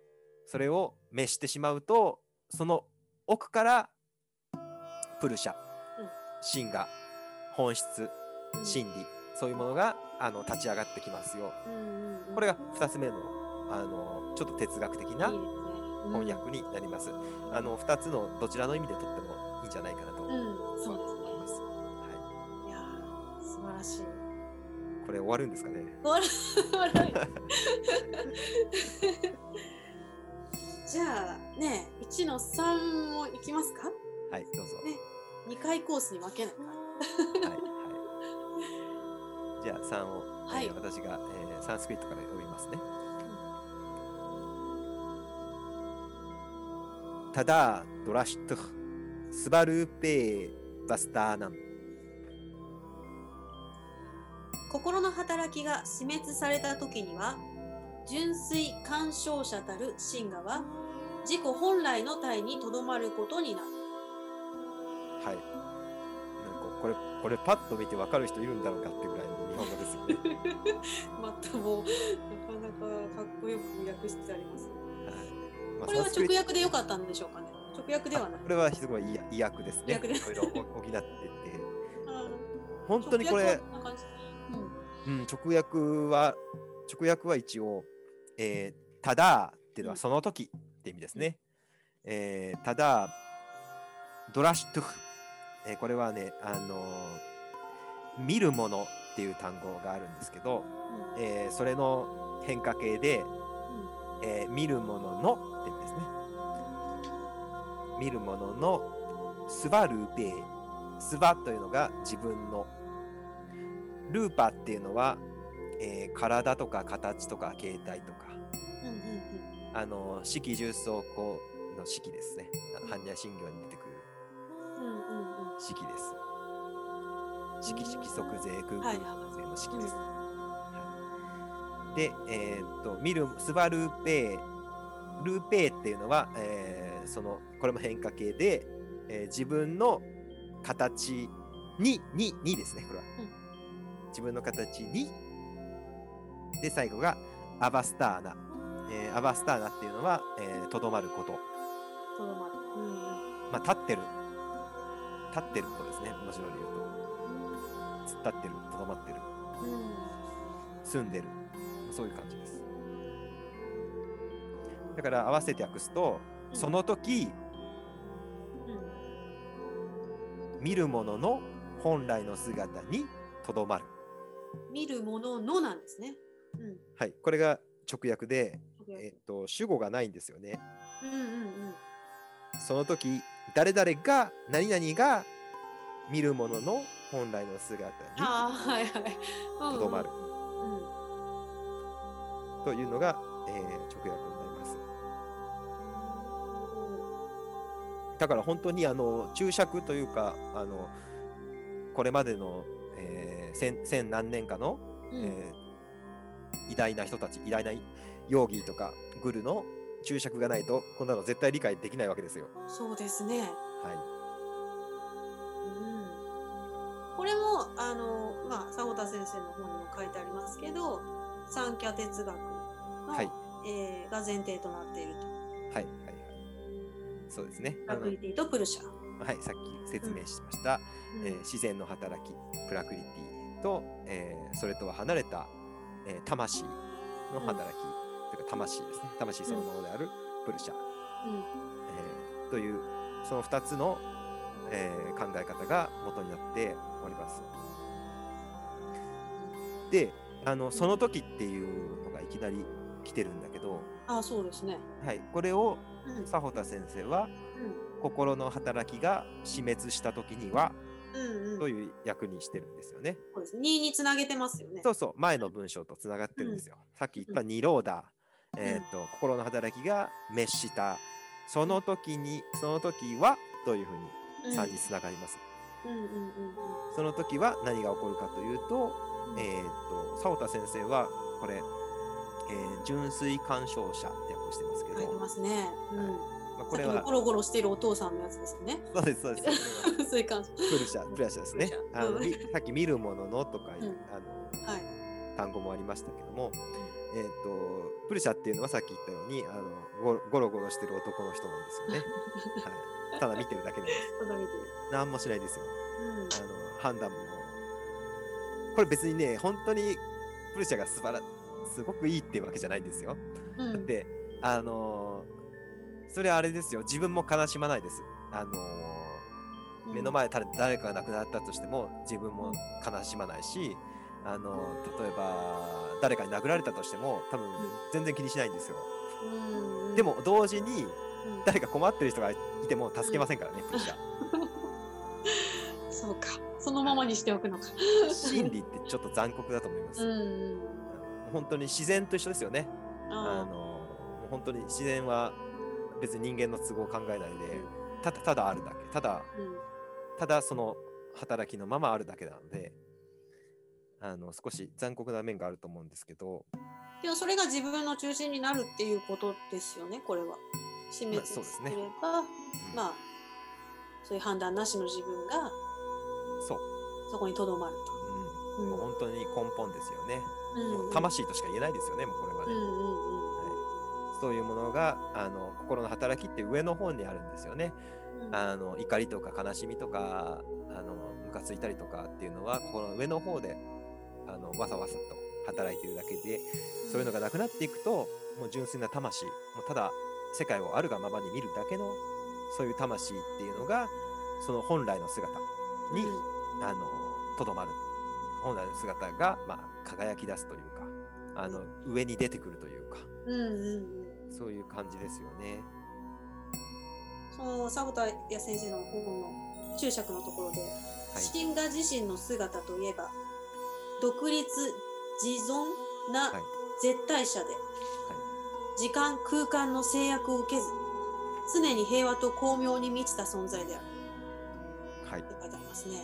それを滅してしまうとその奥からプルシャ、うん。真が本質うん真理、そういうものがあの立ち上がってきますよ。うんうんうん。これが2つ目のあのちょっと哲学的な翻訳になります、あの2つのどちらの意味でとってもいいんじゃないかなと。うん、思いうん、そうですね。ます、しいこれ終わるんですかね？笑笑いじゃあね1の3もいきますか？はいどうぞ、ね2回コースに分けない。かはい。はい。じゃあ3を、はい。えー私が、えーサンスクリットから読みますね。ただドラシュト。ゥスバルーペーバスターナン心の働きが死滅された時には純粋干渉者たる真我は自己本来の体にとどまることになる。はい。なんかこれこれパッと見てわかる人いるんだろうかってぐらいの日本語ですよね。またもうなかなかかっこよく訳してあります。はい。まあこれは直訳でよかったんでしょうかね。直訳ではない。これはすごい。意意訳ですね。いろいろ補ってて。うん本当にこれ、直訳はこんな感じうんうん、直訳は、直訳は一応、えーただっていうのはその時って意味ですね。えーただ、ドラシュトゥフ、えーこれはね、あのー見るものっていう単語があるんですけど、えーそれの変化形で、えー見るもののって意味ですね。見るもののスバルーペー。スバというのが自分の。ルーパっていうのは、えー体とか形とか形態とか、うんうんうん。あの、四季重層項の式ですね。般若心経に出てくる。うんうんうん。式です。式式即税空はい空税の式です。うん。で、えーっと、見る、スバルーペー、ルーペーっていうのは、えーその、これも変化形で、えー自分の形に、に、にですね、これは。うん自分の形に、で、最後が、アバスターナ、えーアバスターナっていうのはとど、まること、とどまる。うんうん。まあ、立ってる。立ってることですね。文字通り言うと。突っ立ってるとどまってる。住んでる。そういう感じです。だから合わせて訳すと、うん。その時うん。うん。見るものの本来の姿にとどまる見るもののなんですね。うん。はいこれが直訳で、うんえっと主語がないんですよねうんうん。その時誰々が何々が見るものの本来の姿にああ、はいはい。とどまるうん。というのが、えー直訳になりますだから本当にあの注釈というかあのこれまでの、えー千千何年かの、うんえー偉大な人たち偉大なヨーギーとかグルの注釈がないとこんなの絶対理解できないわけですよ。そうですね。はうん。これも、あの、まあ、佐保田先生の本にも書いてありますけど、三脚哲学の、はいえーが前提となっていると。い、はい、はい、はい。そうですね。ラクリティとプルシャ。はい、さっき説明しました、うんえー自然の働き、プラクリティと、えーそれとは離れた、えー魂の働き、というか魂ですね。魂そのものであるプルシャ、うんえーという、その2つの、えー考え方が元になっております。で、あのその時っていうのがいきなり来てるんだけど、ああ、そうですね。はい、これをうん。佐保田先生はう心の働きが死滅した時にはん。うんうん。という役にしてるんですよね。そうです。2につなげてますよね。そうそう、前の文章とつながってるんですよ。さっき言った二ローダー、えーっと、心の働きが滅した。その時に、その時はというふううんに3につながります。うんうんうんうん。その時は何が起こるかというと、えーっと、佐保田先生はこれ、えー純粋干渉者って訳してますけど、書いてますね。うん。まあ、これはゴ、ロゴロしてるお父さんのやつですよね。そうです、そうです。そういう感じ。プルシャ、プルシャですねあのさっき見るもののとかいう、うんあのはい。単語もありましたけども、えー、とプルシャっていうのはさっき言ったようにあのゴゴロゴロしてる男の人なんですよね。はい、ただ見てるだけなんです。ただ見てる。何もしないですよ。うん。あの判断も。これ別にね、本当にプルシャが素晴らすごくいいっていうわけじゃないんですよ。うんだって、あのーそれはあれですよ、自分も悲しまないです。あのー目の前で誰かが亡くなったとしても自分も悲しまないし、あの例えば誰かに殴られたとしても多分全然気にしないんですよ。うんでも同時にうん誰か困ってる人がいても助けませんからね、プルシャ。そうか。そのままにしておくのか。心理ってちょっと残酷だと思います。本当に自然と一緒ですよね。ああの本当に自然は別に人間の都合を考えないでただただあるだけ。ただあ。うん。ただその働きのままあるだけなのであの少し残酷な面があると思うんですけど。でもそれが自分の中心になるっていうことですよね、これは。死滅まあそうですね。すれば、うん。まあ、そういう判断なしの自分がそう、そこにとどまると。うん。もう本当に根本ですよね、うんもう魂としか言えないですよねもうこれはね、うんうんうん。はい、そういうものがあの心の働きって上の方にあるんですよね。うん。あの怒りとか悲しみとかあのムカついたりとかっていうのはこの上の方であのわさわさと働いているだけでそういうのがなくなっていくともう純粋な魂もうただ世界をあるがままに見るだけのそういう魂っていうのがその本来の姿にあのとどまる。本来の姿が、まあ、輝き出すというかあの上に出てくるというか。うんうんうんそういう感じですよね。その佐田谷先生の本の注釈のところで、はい神画自身の姿といえば独立自存なはい絶対者で、時間空間の制約を受けず常に平和と巧妙に満ちた存在であるはいって書いてありますね。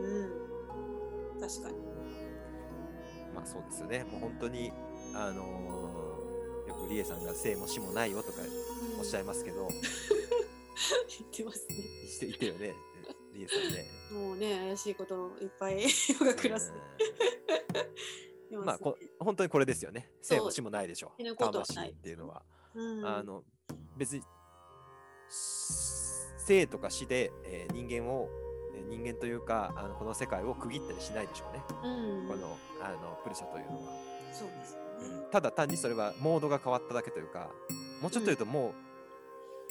うん確かに。まあそうですよね。もう本当に、あのーよくリエさんが生も死もないよとかおっしゃいますけど、言ってますね。言ってるよね、リエさんね。もうね怪しいこといっぱいヨガクラスまあこ本当にこれですよね。生も死もないでしょ死ぬことは魂っていうのは。うんあの別に生とか死で、えー人間をえー人間というかあのこの世界を区切ったりしないでしょうね。うんこのあのプルシャというのは。そうですただ単にそれはモードが変わっただけというかもうちょっと言うとも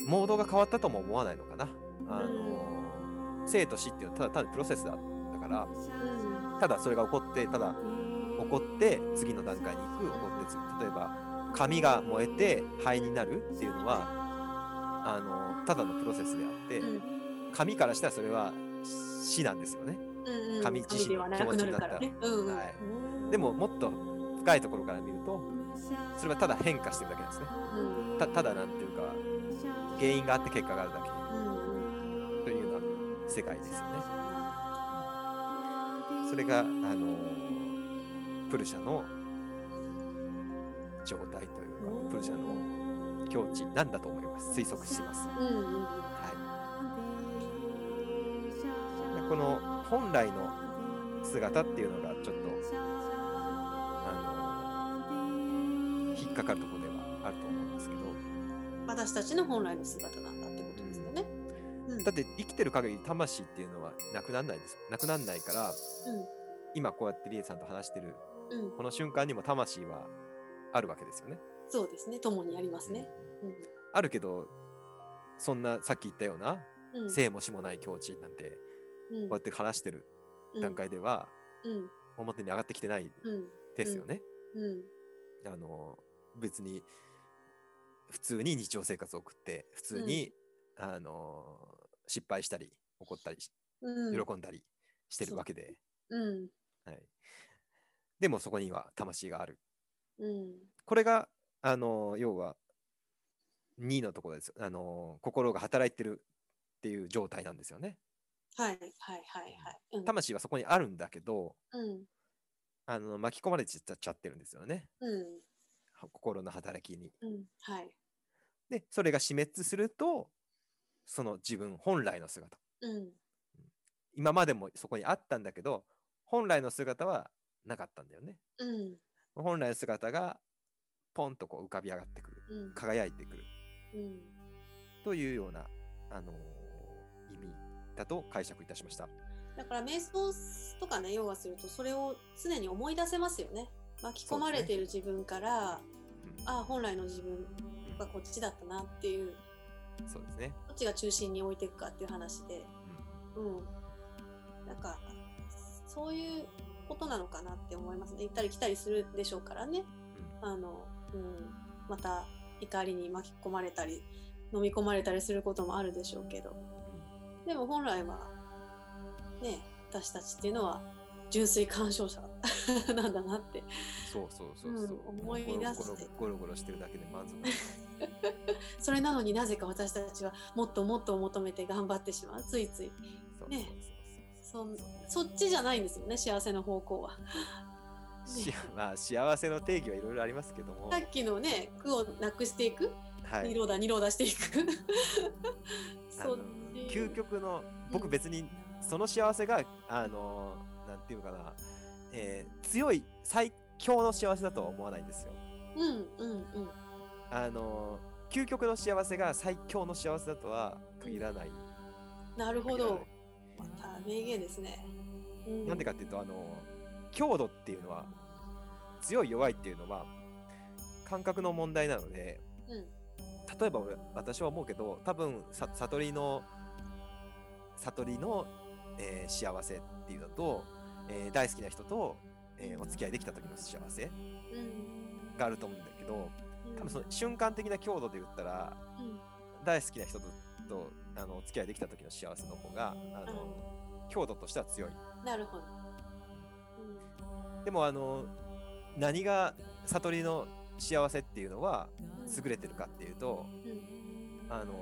う、モードが変わったとも思わないのかな。あの生と死っていうのはただ単にプロセスだったからうん。ただそれが起こってただ起こって次の段階に行く起こって次例えば紙が燃えて灰になるっていうのはあのただのプロセスであって、うん。紙からしたらそれは死なんですよね。うんうん。紙自身ではなくなるからね。うんうん。はい。でももっと深いところから見るとそれはただ変化してるだけなんですね。うんたただなんていうか原因があって結果があるだけうんうんというような世界ですよね。それが、あのプルシャの状態というか、プルシャの境地なんだと思います。推測してます。うんはい。でこの本来の姿っていうのがちょっと、あの引っかかるところではあると思うんですけど、私たちの本来の姿なんだってことですよね。うん。だって生きてる限り魂っていうのはなくならないです。なくならないから、今こうやってリエさんと話してるうん。うんこの瞬間にも魂はあるわけですよね。そうですね。共にありますね。あるけど、そんなさっき言ったようなうん。うん生も死もない境地なんて、うん。こうやって話してる段階ではうん。表に上がってきてないうんですよね。うん。あの別に普通に日常生活を送って普通に、あの失敗したり怒ったり喜んだりしてるわけで、う。ん。はい、でもそこには魂がある。うん。これがあの要は2のところです。あの心が働いてるっていう状態なんですよね。はいはいはいはい。うん。魂はそこにあるんだけど、うんあの巻き込まれちゃってるんですよね。うん心の働きに。うんはいで、それが死滅すると、その自分本来の姿。うん今までもそこにあったんだけど、本来の姿はなかったんだよね。うん本来の姿がポンとこう浮かび上がってくる。うん輝いてくる。うんというような、あのー意味だと解釈いたしました。だから瞑想とかねヨガするとそれを常に思い出せますよね。巻き込まれている自分から、うんああ本来の自分はこっちだったなっていうそうですね。どっちが中心に置いていくかっていう話で。うん。なんかそういうことなのかなって思いますね。行ったり来たりするでしょうからね。うん。あの、うん、また怒りに巻き込まれたり飲み込まれたりすることもあるでしょうけど。でも本来はね私たちっていうのは純粋干渉者なんだなって。そうそうそうそう。うん思い出して。ゴロゴロしてるだけで満足。それなのになぜか私たちはもっともっと求めて頑張ってしまう。ついつい。ねそうそそっちじゃないんですよね幸せの方向は。まあ幸せの定義はいろいろありますけども、さっきのね苦をなくしていく？はい。二、郎だ二郎出していく。そっち究極の僕別にその幸せがあのなんていうのかな、えー強い最強の幸せだとは思わないんですよ。うんうんうん。あの究極の幸せが最強の幸せだとは限らない。なるほど。また名言ですね、うん、なんでかっていうとあの強度っていうのは強い弱いっていうのは感覚の問題なのでうん。例えば俺私は思うけど多分さ悟りの悟りの、えー幸せっていうのと、えー大好きな人と、えーお付き合いできた時の幸せうん。があると思うんだけどうん。多分その瞬間的な強度で言ったらうん。大好きな人ととあのお付き合いできた時の幸せの方があの強度としては強い。なるほど、でもあの何が悟りの幸せっていうのはうん。優れてるかっていうとうん。うん、あの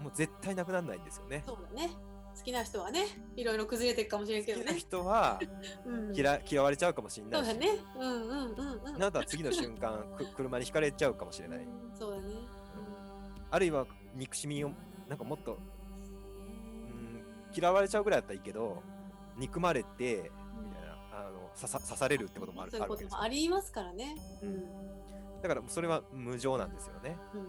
もう絶対なくならないんですよね。そうだね好きな人はねいろいろ崩れていくかもしれんけど好きなね、人はうん、嫌嫌われちゃうかもしれそないし、うだねうんうんうんうんあなたは次の瞬間く車にひかれちゃうかもしれない。うんそうだね、あるいは憎しみをなんかもっと、うん、嫌われちゃうぐらいだったらいいけど憎まれてみたいなあの刺さ刺されるってこともあるそういうこともありますからね。うん。だからそれは無常なんですよね。うん、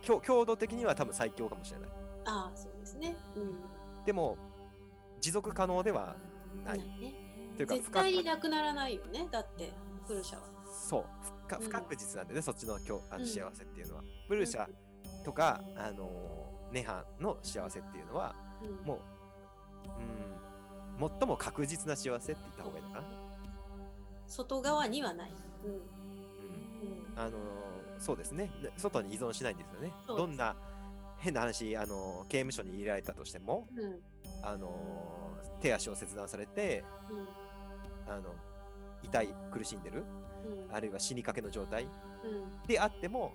強強度的には多分最強かもしれない。ああ、そうですね。うん、でも、持続可能ではない。ないね、というか絶対なくならないよね。だって、ブルシャは。そう不不確実なんでね、うん、そっちの今日あの幸せっていうのは。ブルシャとか、あのネハの幸せっていうのは、もう、うん、最も確実な幸せって言った方がいいのかな。外側にはない。うん。うん。あのそうですね。外に依存しないんですよね。どんな変な話、あの刑務所に入れられたとしても、うん、あの手足を切断されて、うん、あの痛い苦しんでる、うん、あるいは死にかけの状態、であっても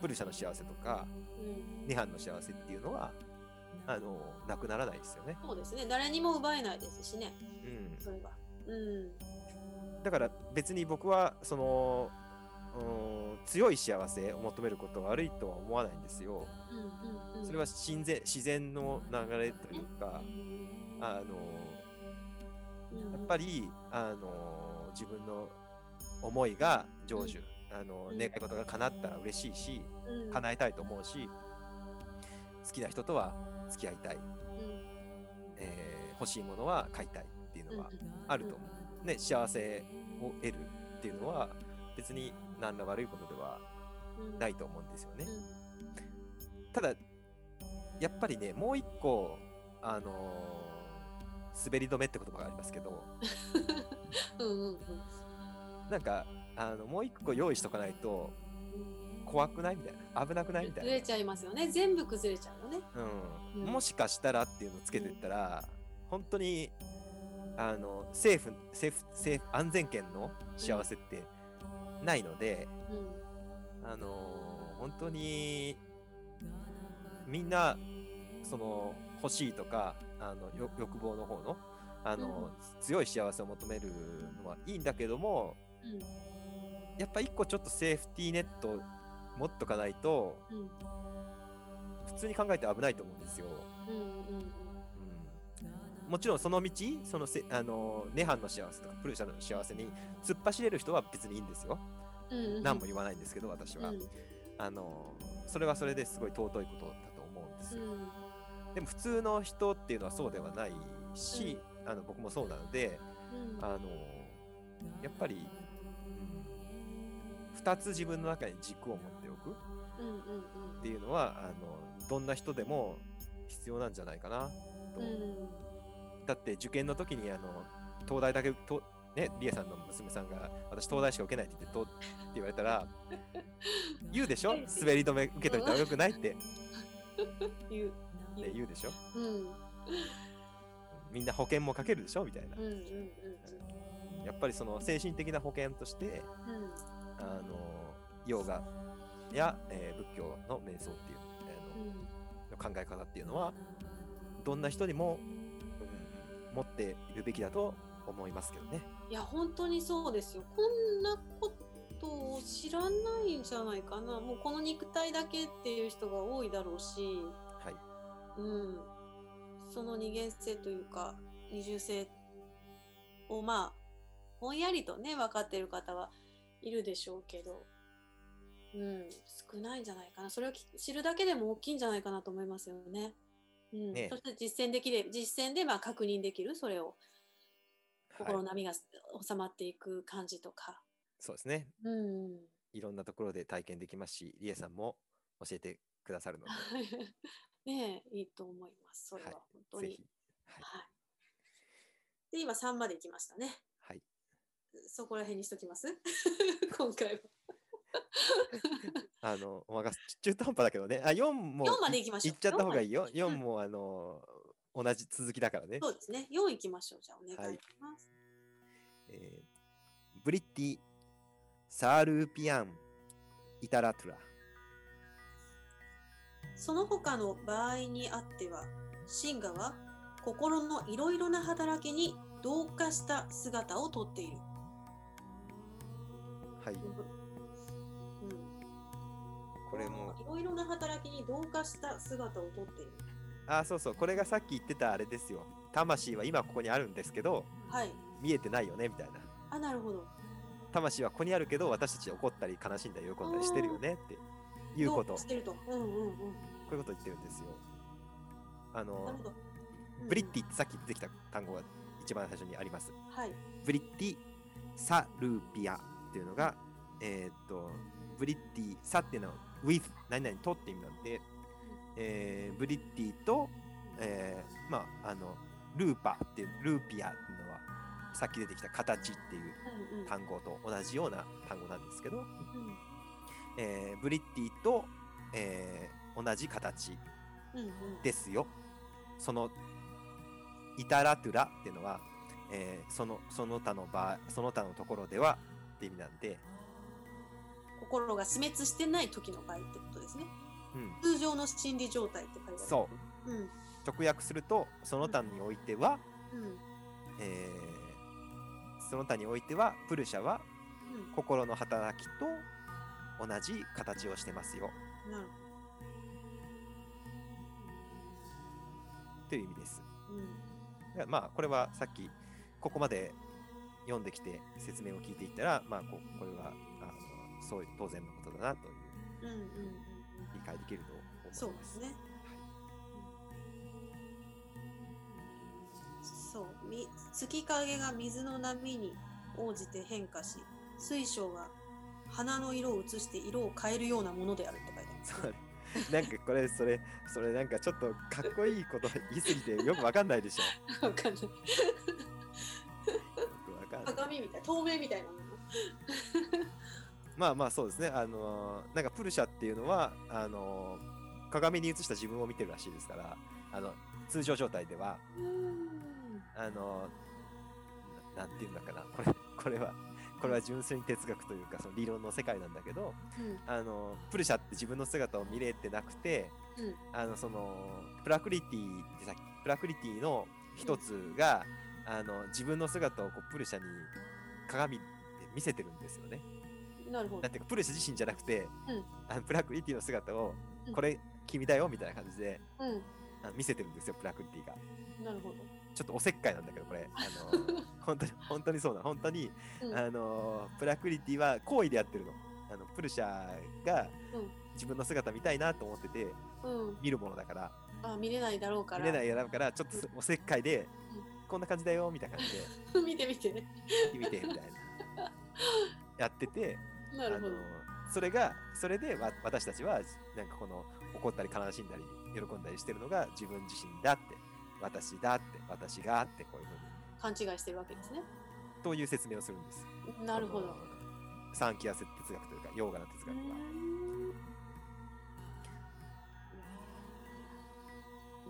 プルシャの幸せとか、うん、ネハンの幸せっていうのはあのなくならないですよね。そうですね。誰にも奪えないですしね。うん。それは。うん。だから別に僕はそのうん強い幸せを求めることは悪いとは思わないんですよ。それは自然自然の流れというか、あのやっぱりあの自分の思いが成就、あの願い事が叶ったら嬉しいし、叶えたいと思うし好きな人とは付き合いたい、えー、欲しいものは買いたいっていうのはあると思う。ね、幸せを得るっていうのは別に何ら悪いことではないと思うんですよね。ただやっぱりねもう一個あのー、滑り止めって言葉がありますけど うんうん、なんかあのもう一個用意しとかないと怖くないみたいな。危なくないみたいな。崩れちゃいますよね。全部崩れちゃうよね、うん、うん、もしかしたらっていうのをつけてったら、うん、本当にあの政府政府政府安全圏の幸せってないので、うん、あの本当にみんなその欲しいとかあの欲望の方のあの、うん、強い幸せを求めるのはいいんだけども、うん、やっぱ一個ちょっとセーフティーネット持っとかないと、普通に考えて危ないと思うんですよ。うんうんうんもちろんその道、そのせあのネハンの幸せとかプルシャの幸せに突っ走れる人は別にいいんですよ。うんうん、何も言わないんですけど、私は、うん、あの。それはそれですごい尊いことだと思うんですよ。うん、でも普通の人っていうのはそうではないし、うん、あの僕もそうなので、あのやっぱり、うん、2つ自分の中に軸を持っておくっていうのは、あのどんな人でも必要なんじゃないかなと。だって受験の時にあの東大だけとね、リエさんの娘さんが私東大しか受けないって言ってとって言われたら 言うでしょ？滑り止め受けといたらよくないって。言う。って言うでしょ、うん、みんな保険もかけるでしょ？みたいな、うんうんうん、やっぱりその精神的な保険として、うん、あのヨガや、えー、仏教の瞑想っていう、えー、の考え方っていうのはどんな人にも、うん、持っているべきだと思いますけどね。いや本当にそうですよ。こんなことを知らないんじゃないかな。もうこの肉体だけっていう人が多いだろうし、はい。うん、その二元性というか二重性をまあぼんやりとね分かってる方はいるでしょうけど、うん、少ないんじゃないかな。それを知るだけでも大きいんじゃないかなと思いますよね。うん、ねそして実践できる実践でまあ確認できるそれを。心の波が収まっていく感じとか。そうですね。うん。いろんなところで体験できますし、りえさんも教えてくださるので。ねいいと思います。それは本当に。はい。はい、で、今3まで行きましたね。はい。そこら辺にしときます？今回は。あの、おまが中途半端だけどね。あ、4も。4まで行きましょう。行っちゃった方がいいよ。4も、あの、同じ続きだからね。そうですね。4いきましょう。じゃあお願いします。はい、えー、ブリッティ・サールーピアン・イタラトゥラ。その他の場合にあっては、シンガは心のいろいろな働きに同化した姿をとっている。はい。うん、これも。いろいろな働きに同化した姿をとっている。あそうそう。これがさっき言ってたあれですよ。魂は今ここにあるんですけど、はい、見えてないよねみたいな。あなるほど。魂はここにあるけど私たち怒ったり悲しんだり喜んだりしてるよねっていうこと。してると、うんうんうん、こういうこと言ってるんですよ。あのうん。ブリッティってさっき出てきた単語が一番最初にあります。はい。ブリッティ・サルーピアっていうのが、えーっと、ブリッティ・サっていうのは with 何々とって意味なんで、えーブリッティと、えーまあ、あの、ルーパっていう、ルーピアっていうのは、さっき出てきた形っていう単語と同じような単語なんですけど、うんえーブリッティと、えー同じ形うんうんですよ。そのイタラトゥラっていうのは、えーそのその他の場合その他のところではって意味なんで、心が死滅してない時の場合ってことですね。うん、通常の心理状態って書いてある。そう。うん。直訳するとその他においては、うん。えーその他においてはプルシャはうん。心の働きと同じ形をしてますよ。なる。という意味です。うん。まあこれはさっきここまで読んできて説明を聞いていったらまあここれはそういう当然のことだなという。うんうんうん理解できると思います。そうですね。そう。み月影が水の波に応じて変化し水晶は花の色を映して色を変えるようなものであるって書いてますそれなんかこれそれそれなんかちょっとかっこいいこと言い過ぎてよくわかんないでしょ。わかんない。よくわかんない。鏡みたい透明みたいなものまあまあそうですね。あのーなんかプルシャっていうのはあのー鏡に映した自分を見てるらしいですから、あの通常状態では。うん。あのーななんていうんだかな。これこれはこれは純粋に哲学というかその理論の世界なんだけど、うん。あのプルシャって自分の姿を見れてなくて、うん。あのそのプラクリティってさっきプラクリティの一つが、あの自分の姿をこうプルシャに鏡で見せてるんですよね。なるほど。なんていうかプルシャ自身じゃなくて、うん。あのプラクリティの姿を、うん。これ君だよみたいな感じでうん。あの見せてるんですよプラクリティが。なるほど。ちょっとおせっかいなんだけどこれ。あの 本当に本当にそうな本当に、うん。あのプラクリティは好意でやってるの。あのプルシャがうん。自分の姿見たいなと思っててうん。見るものだから。あ見れないだろうから。見れないやだからちょっとおせっかいで、うこんな感じだよみたいな感じで。見て見てね見てみたいな。やっててあのそれがそれでわ私たちはなんかこの怒ったり悲しんだり喜んだりしてるのが自分自身だって私だって私がってこういうふうに勘違いしてるわけですねという説明をするんです。なるほどサンキアス哲学というかヨーガの哲学は。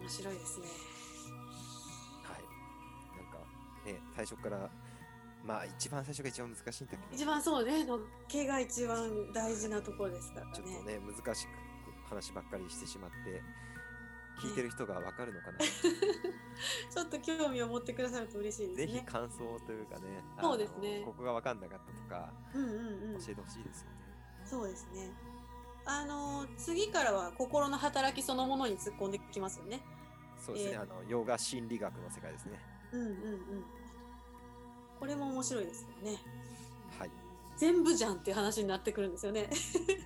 面白いですねはい。なんかね最初からまあ一番最初が一番難しいんだけど一番そうねのっけが一番大事なところですからね。ちょっとね難しく話ばっかりしてしまって聞いてる人がわかるのかな、ちょっと興味を持ってくださると嬉しいでぜひすね感想というかねあそうですね。のここがわかんなかったとかうんうんうん。教えてほしいですよね、そうですね。あの次からは心の働きそのものに突っ込んできますよね。そうですね、えー。あのヨガ心理学の世界ですね。うんうんうんこれも面白いですよね。はい。全部じゃんっていう話になってくるんですよね。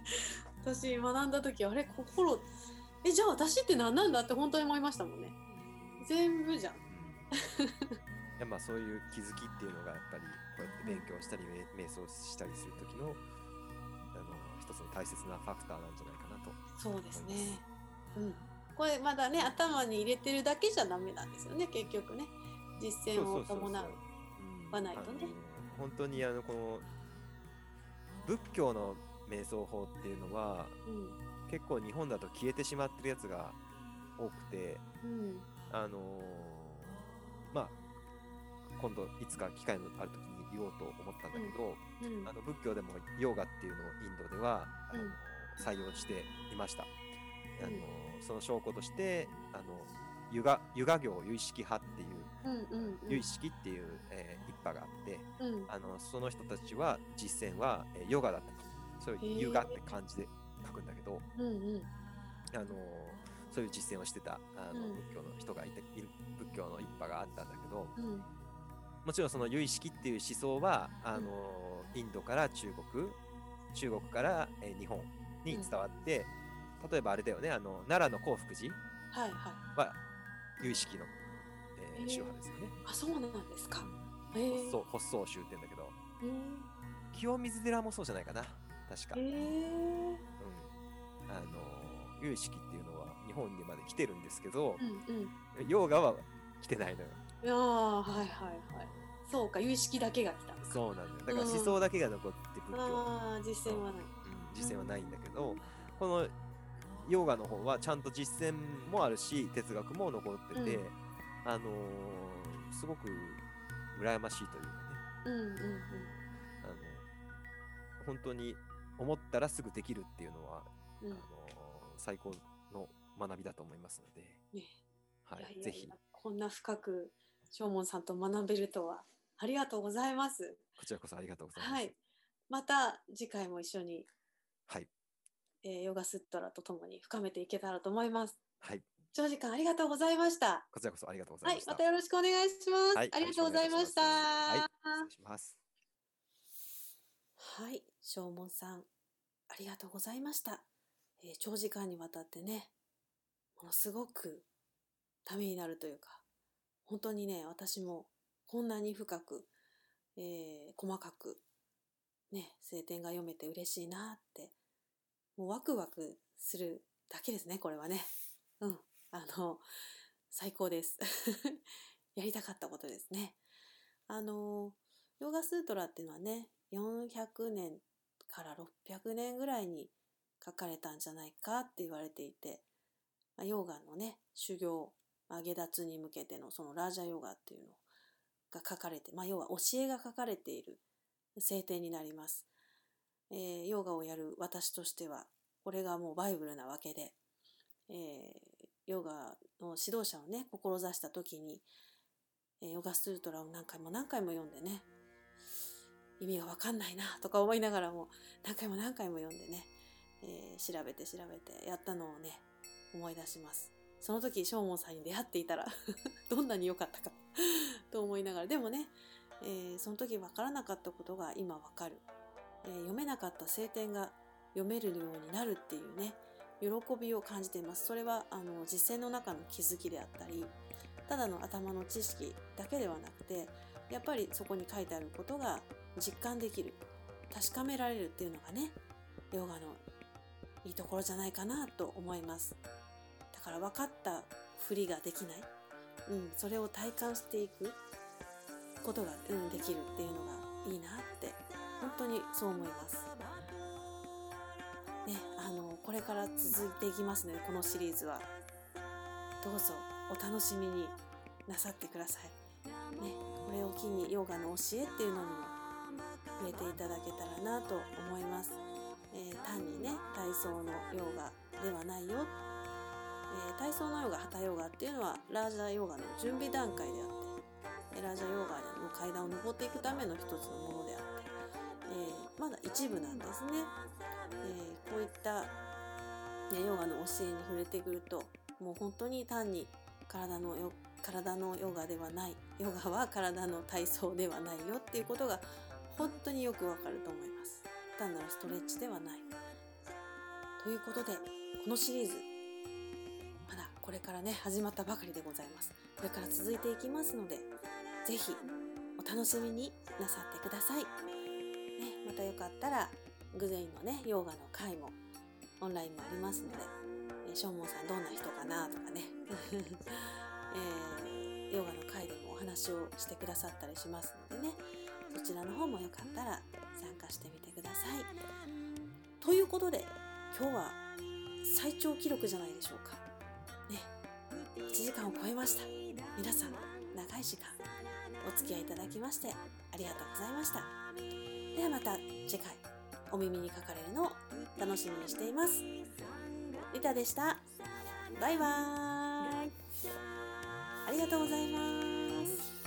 私学んだ時あれ？心えじゃあ私って何なんだって本当に思いましたもんね。全部じゃん。うん。いやまあそういう気づきっていうのがやっぱりこうやって勉強したりめ瞑想したりする時のあの一つの大切なファクターなんじゃないかなとそうですね。うん。これまだね頭に入れてるだけじゃダメなんですよね結局ね。実践を伴う。うんはないとね。本当にあのこの仏教の瞑想法っていうのはうん結構日本だと消えてしまってるやつが多くてうん。あのーまあ今度いつか機会のある時に言おうと思ったんだけど、うん。あの仏教でもヨガっていうのをインドでは、あのうん。採用していました。あのうん。その証拠としてあのユガユガ行由意識派っていううんうん由意識っていう、えー一派があってうん。あのその人たちは実践は、えーヨガだったと。そういうへーユガって漢字で書くんだけど、うんうん。あのそういう実践をしてたあの、うん。仏教の人がいて仏教の一派があったんだけどうん。もちろんその由意識っていう思想はあの、インドから中国中国から、えー、日本に伝わって、うん、例えばあれだよねあの奈良の興福寺は由意識の、えー、宗派ですよね。あそうなんですか。えー、発発想宗って言うんだけど、清水寺もそうじゃないかな。確か。えー、うん。あの由意識っていうのは日本にまで来てるんですけど、うんうん、ヨガは来てないのよ。ああはいはいはい。そうか有識だけが来た。そうなんだよ。だから思想だけが残って仏教、ああ実践はない、う。ん、実践はないんだけど、このヨガの方はちゃんと実践もあるし哲学も残ってて、あのー、すごく羨ましいというかね、うんうんうん、あの本当に思ったらすぐできるっていうのは、うん、あのー、最高の学びだと思いますので、ね、はい、ぜひ。こんな深く正門さんと学べるとはありがとうございます。こちらこそありがとうございます。はい、また次回も一緒に、はい、えー、ヨガスットラとともに深めていけたらと思います。はい。長時間ありがとうございました。こちらこそありがとうございました。はい、またよろしくお願いします。はい、ありがとうございました。はい、失礼します。はい、正門さん、ありがとうございました。えー、長時間にわたってね、ものすごくためになるというか、本当にね、私もこんなに深く、えー、細かく、ね、晴天が読めて嬉しいなって、もうワクワクするだけですね、これはね。うん。あの、最高です。やりたかったことですね。あの、ヨガスートラっていうのはね、400年から600年ぐらいに書かれたんじゃないかって言われていて、まあ、ヨガのね、修行下脱に向けてのそのラージャヨガっていうのが書かれて、まあ、要は教えが書かれている聖典になります。えー、ヨガをやる私としては、これがもうバイブルなわけで、えー、ヨガの指導者をね、志した時に、ヨガスートラを何回も何回も読んでね、意味がわかんないなとか思いながらも、何回も何回も読んでね、えー、調べて調べてやったのをね、思い出します。その時、ショーモンさんに出会っていたら どんなに良かったか と思いながら、でもね、えー、その時分からなかったことが今分かる。えー、読めなかった聖典が読めるようになるっていうね、喜びを感じています。それは、あの、実践の中の気づきであったり、ただの頭の知識だけではなくて、やっぱりそこに書いてあることが実感できる、確かめられるっていうのがね、ヨガのいいところじゃないかなと思います。だから分かったふりができない、うん、それを体感していくことが、うん、できるっていうのがいいなって本当にそう思います。ね、あのこれから続いていきますのでこのシリーズはどうぞお楽しみになさってください。ね、これを機にヨガの教えっていうのにも触れていただけたらなと思います。えー、単にね体操のヨガではないよえー、体操のヨガ、ハタヨガっていうのはラージャヨガの準備段階であって、ラージャヨガの階段を登っていくための一つのものであって、えー、まだ一部なんですね。こういった、ね、ヨガの教えに触れてくると、もう本当に単に体のよ体のヨガではない、ヨガは体の体操ではないよっていうことが本当によくわかると思います。単なるストレッチではない。ということで、このシリーズまだ、これからね、始まったばかりでございます。これから続いていきますので、ぜひお楽しみになさってください。ね、またよかったら、グゼインのね、ヨガの会もオンラインもありますので、えー、ショーモンさんどんな人かなとかね、えー、ヨガの会でもお話をしてくださったりしますのでね、そちらの方もよかったら参加してみてください。ということで、今日は最長記録じゃないでしょうか。1時間を超えました。皆さん長い時間お付き合いいただきましてありがとうございました。ではまた次回。お耳にかかれるのを楽しみにしています。リタでした。バイバーイ。ありがとうございます。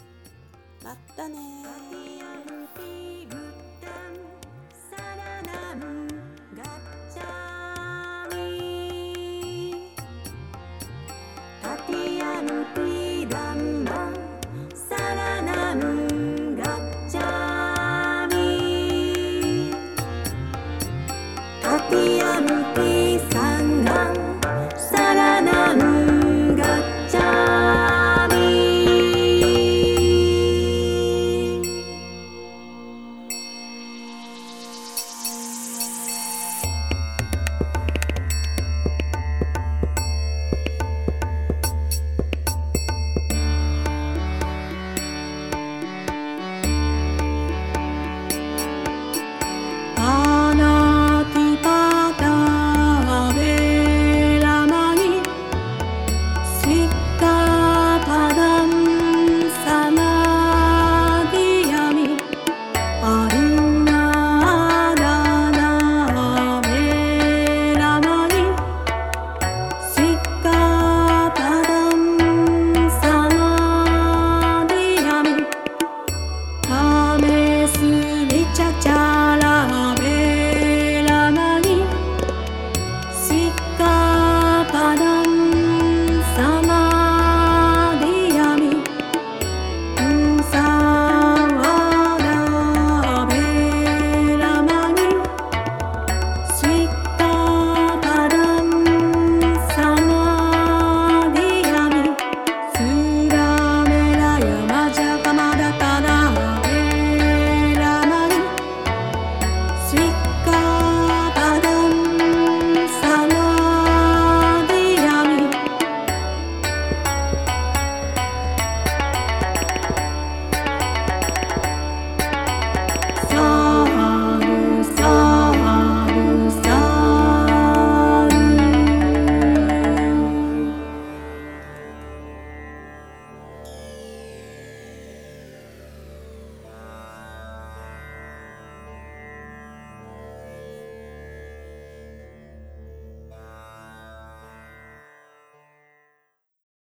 またね something